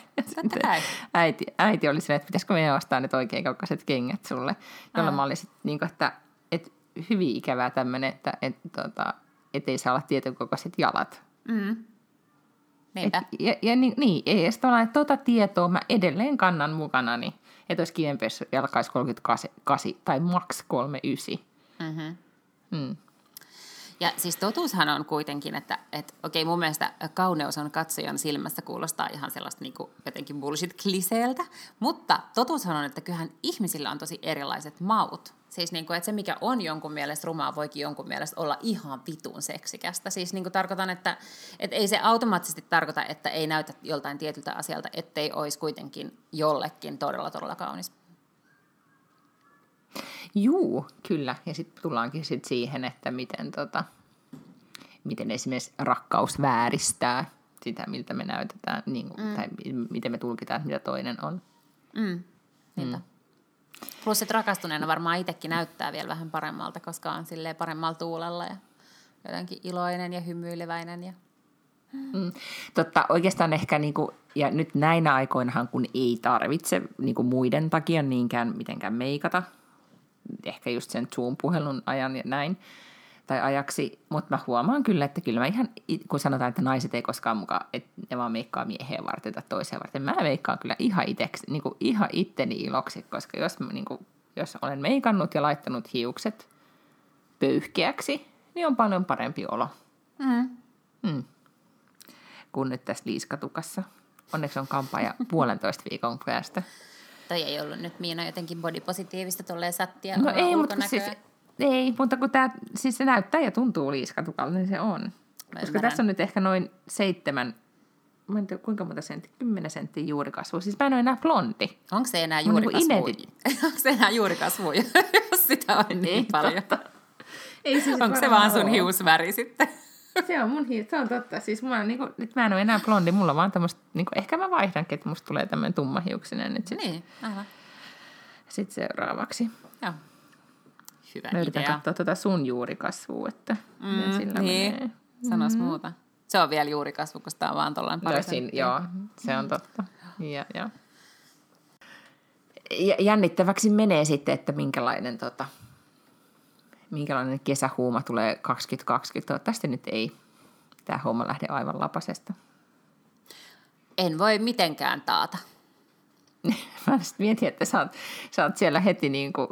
[laughs] äiti, äiti oli silleen, että pitäisikö meidän ostaa nyt oikein kokoiset kengät sulle, jolla mä olin sitten, niin kuin, että, että hyvin ikävää tämmöinen, että et, tota, et ei saa olla tietyn kokoiset jalat. Mm. Et, ja, ja niin, niin, ei edes että tuota tietoa mä edelleen kannan mukanani, että olisi kivempi, jos jalkaisi 38 tai maks 39. Mm-hmm. Mm. Ja siis totuushan on kuitenkin, että, että okei mun mielestä kauneus on katsojan silmässä kuulostaa ihan sellaista niin kuin jotenkin bullshit-kliseeltä, mutta totuushan on, että kyllähän ihmisillä on tosi erilaiset maut. Siis niin kuin, että se, mikä on jonkun mielestä rumaa, voikin jonkun mielestä olla ihan vitun seksikästä. Siis niin kuin tarkoitan, että, että ei se automaattisesti tarkoita, että ei näytä joltain tietyltä asialta, ettei olisi kuitenkin jollekin todella, todella kaunis. Juu, kyllä. Ja sitten tullaankin sit siihen, että miten, tota, miten esimerkiksi rakkaus vääristää sitä, miltä me näytetään, niin, mm. tai miten me tulkitaan, että mitä toinen on. Mm. Mm. Plus, että rakastuneena varmaan itsekin näyttää vielä vähän paremmalta, koska on silleen paremmalla tuulella ja jotenkin iloinen ja hymyileväinen. Ja... Mm. Totta, oikeastaan ehkä, niin kuin, ja nyt näinä aikoinahan, kun ei tarvitse niin kuin muiden takia niinkään mitenkään meikata, ehkä just sen Zoom-puhelun ajan ja näin, tai ajaksi, mutta mä huomaan kyllä, että kyllä mä ihan, kun sanotaan, että naiset ei koskaan mukaan, että ne vaan meikkaa miehen varten tai toiseen varten, mä meikkaan kyllä ihan, iteksi, niin kuin ihan itteni iloksi, koska jos, niin kuin, jos olen meikannut ja laittanut hiukset pöyhkeäksi, niin on paljon parempi olo. Mm. Mm. Kun nyt tässä liiskatukassa. Onneksi on kampaaja [laughs] puolentoista viikon päästä. Toi ei ollut nyt Miina jotenkin bodypositiivista tolleen sattia No ei, mutta siis, ei, mutta kun tää, siis se näyttää ja tuntuu liiskatukalle, niin se on. Mä Koska ymmärrän. tässä on nyt ehkä noin seitsemän, mä en tiedä kuinka monta senttiä, kymmenen senttiä juurikasvua. Siis mä en ole enää blondi. Onko se enää juurikasvu? Niin Onko se enää juurikasvu, [laughs] jos sitä on niin ei, paljon? Totta. Ei siis Onko se vaan sun hiusväri sitten? Se on mun hius, se on totta. Siis on, niin kuin, nyt mä en ole enää blondi, mulla vaan tämmöistä, niin kuin, ehkä mä vaihdankin, että musta tulee tämmöinen tummahiuksinen nyt sit, Niin, aha. Sitten seuraavaksi. Joo. Hyvä Mä yritän idea. katsoa tuota sun juurikasvua, että mm, sillä niin. menee. Sanois mm. muuta. Se on vielä juurikasvu, kun sitä on vaan tuollainen pari no, Joo, se on totta. Ja, ja. Jännittäväksi menee sitten, että minkälainen, tota, minkälainen kesähuuma tulee 2020. Toivottavasti nyt ei tämä homma lähde aivan lapasesta. En voi mitenkään taata. [laughs] Mä mietin, että sä oot, sä oot siellä heti niin kuin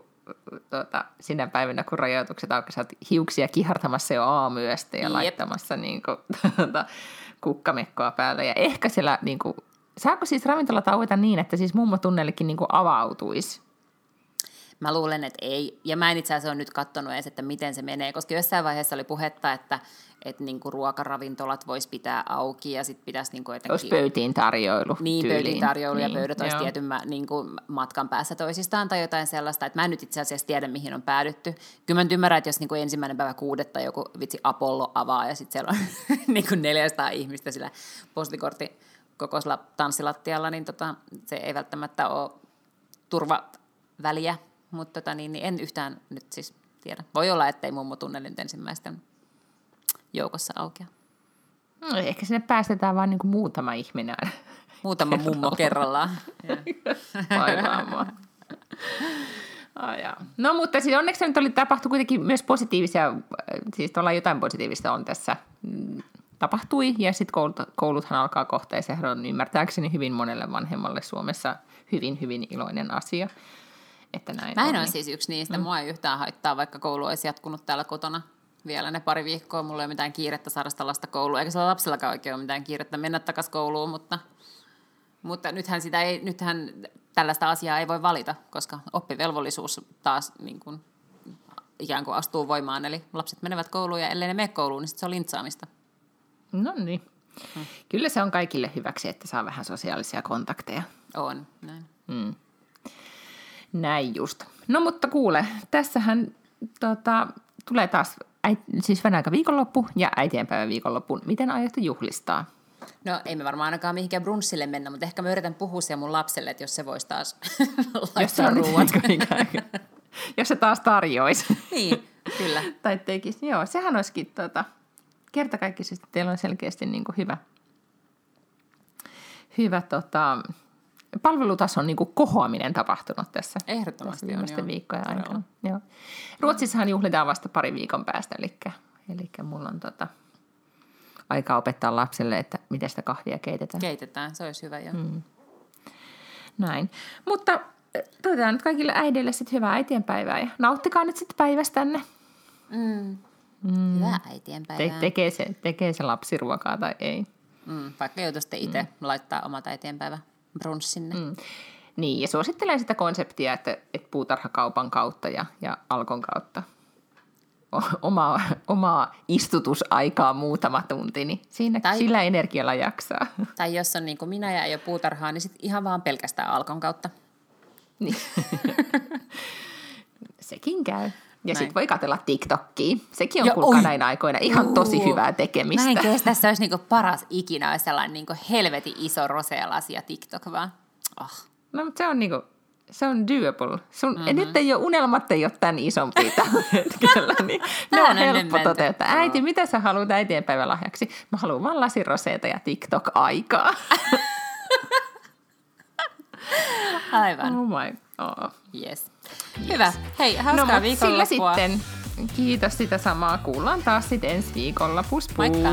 tuota, sinä päivänä, kun rajoitukset alkoi, sä hiuksia kihartamassa jo aamuyöstä ja Jep. laittamassa niin kuin, [laughs] tuota, kukkamekkoa päälle. Ja ehkä siellä, niin kuin, saako siis ravintola tauota niin, että siis mummo tunnellekin niin kuin avautuisi Mä luulen, että ei. Ja mä en itse asiassa ole nyt katsonut edes, että miten se menee, koska jossain vaiheessa oli puhetta, että, että niin kuin ruokaravintolat vois pitää auki ja sitten pitäisi niin kuin jotenkin... Olisi pöytiin tarjoilu. Niin, tyyliin. pöytiin tarjoilu niin, ja pöydät olisi tietyn niin kuin matkan päässä toisistaan tai jotain sellaista, että mä en nyt itse asiassa tiedä, mihin on päädytty. Kyllä mä ymmärrän, että jos niin kuin ensimmäinen päivä kuudetta joku vitsi Apollo avaa ja sitten siellä on niin kuin 400 ihmistä sillä postikortti kokoisella tanssilattialla, niin tota, se ei välttämättä ole turvaväliä mutta tota, niin, niin en yhtään nyt siis tiedä. Voi olla, ettei mummo tunne nyt ensimmäisten joukossa aukea. No, ehkä sinne päästetään vain niin muutama ihminen. Muutama mummo kerrallaan. [laughs] Vaivaamaan. Oh, no mutta siis onneksi nyt oli, tapahtui kuitenkin myös positiivisia, siis tuolla jotain positiivista on tässä mm, tapahtui, ja sitten koulut, kouluthan alkaa kohta, ja sehän on ymmärtääkseni hyvin monelle vanhemmalle Suomessa hyvin, hyvin iloinen asia. Että näin Mä en ole niin. siis yksi niistä. Mm. Mua ei yhtään haittaa, vaikka koulu olisi jatkunut täällä kotona vielä ne pari viikkoa. Mulla ei ole mitään kiirettä saada sitä lasta kouluun, eikä sillä lapsellakaan oikein ole mitään kiirettä mennä takaisin kouluun, mutta, mutta nythän, sitä ei, nythän tällaista asiaa ei voi valita, koska oppivelvollisuus taas niin kuin, ikään kuin astuu voimaan. Eli lapset menevät kouluun ja ellei ne mene kouluun, niin sit se on lintsaamista. No niin. Hmm. Kyllä se on kaikille hyväksi, että saa vähän sosiaalisia kontakteja. On, näin. Hmm. Näin just. No mutta kuule, tässähän tota, tulee taas äit, siis aika viikonloppu ja äitienpäivän viikonloppu. Miten aiotte juhlistaa? No ei me varmaan ainakaan mihinkään brunssille mennä, mutta ehkä mä yritän puhua siellä mun lapselle, että jos se voisi taas [laughs] laittaa ruuat. jos se taas tarjoisi. niin, kyllä. [laughs] tai tekisi. Joo, sehän olisikin tota, kertakaikkisesti teillä on selkeästi niin kuin hyvä, hyvä tota, palvelutason niin kuin kohoaminen tapahtunut tässä. Ehdottomasti tässä on, viikkojen aikana. Joo. Ruotsissahan juhlitaan vasta pari viikon päästä, eli, eli mulla on tota, aika opettaa lapselle, että miten sitä kahvia keitetään. Keitetään, se olisi hyvä jo. Hmm. Näin. Mutta eh, toivotaan nyt kaikille äideille sitten hyvää äitienpäivää ja nauttikaa nyt sitten päivästänne. Mm. Mm. Hyvää äitienpäivää. Te- tekee, se, tekee se lapsi ruokaa tai ei. Mm, vaikka joutuisitte itse mm. laittaa omat äitienpäivä brunssinne. Mm. Niin, ja suosittelen sitä konseptia, että, että puutarhakaupan kautta ja, ja alkon kautta omaa, omaa istutusaikaa muutama tunti, niin siinä, tai, sillä energialla jaksaa. Tai jos on niin kuin minä ja ei ole puutarhaa, niin sit ihan vaan pelkästään alkon kautta. Niin. [laughs] Sekin käy. Ja sitten voi katsella TikTokia. Sekin on kuulkaa näin aikoina ihan tosi hyvää tekemistä. Näin kestä, se olisi niinku paras ikinä, olisi sellainen niinku helvetin iso rosealasia TikTok vaan. Oh. No, mutta se on niinku, se on doable. Sun, mm-hmm. Nyt ei ole unelmat ei ole tämän isompi tällä [laughs] hetkellä, niin ne on helppo toteuttaa. Äiti, mitä sä haluat äitienpäivälahjaksi? Mä haluan vaan lasiroseita ja TikTok-aikaa. [laughs] Aivan. Oh my, oh. Yes. Hyvä. Hei, hauskaa no, viikonloppua. Sillä sitten. Kiitos sitä samaa. Kuullaan taas sitten ensi viikolla. Pus pus. Moikka!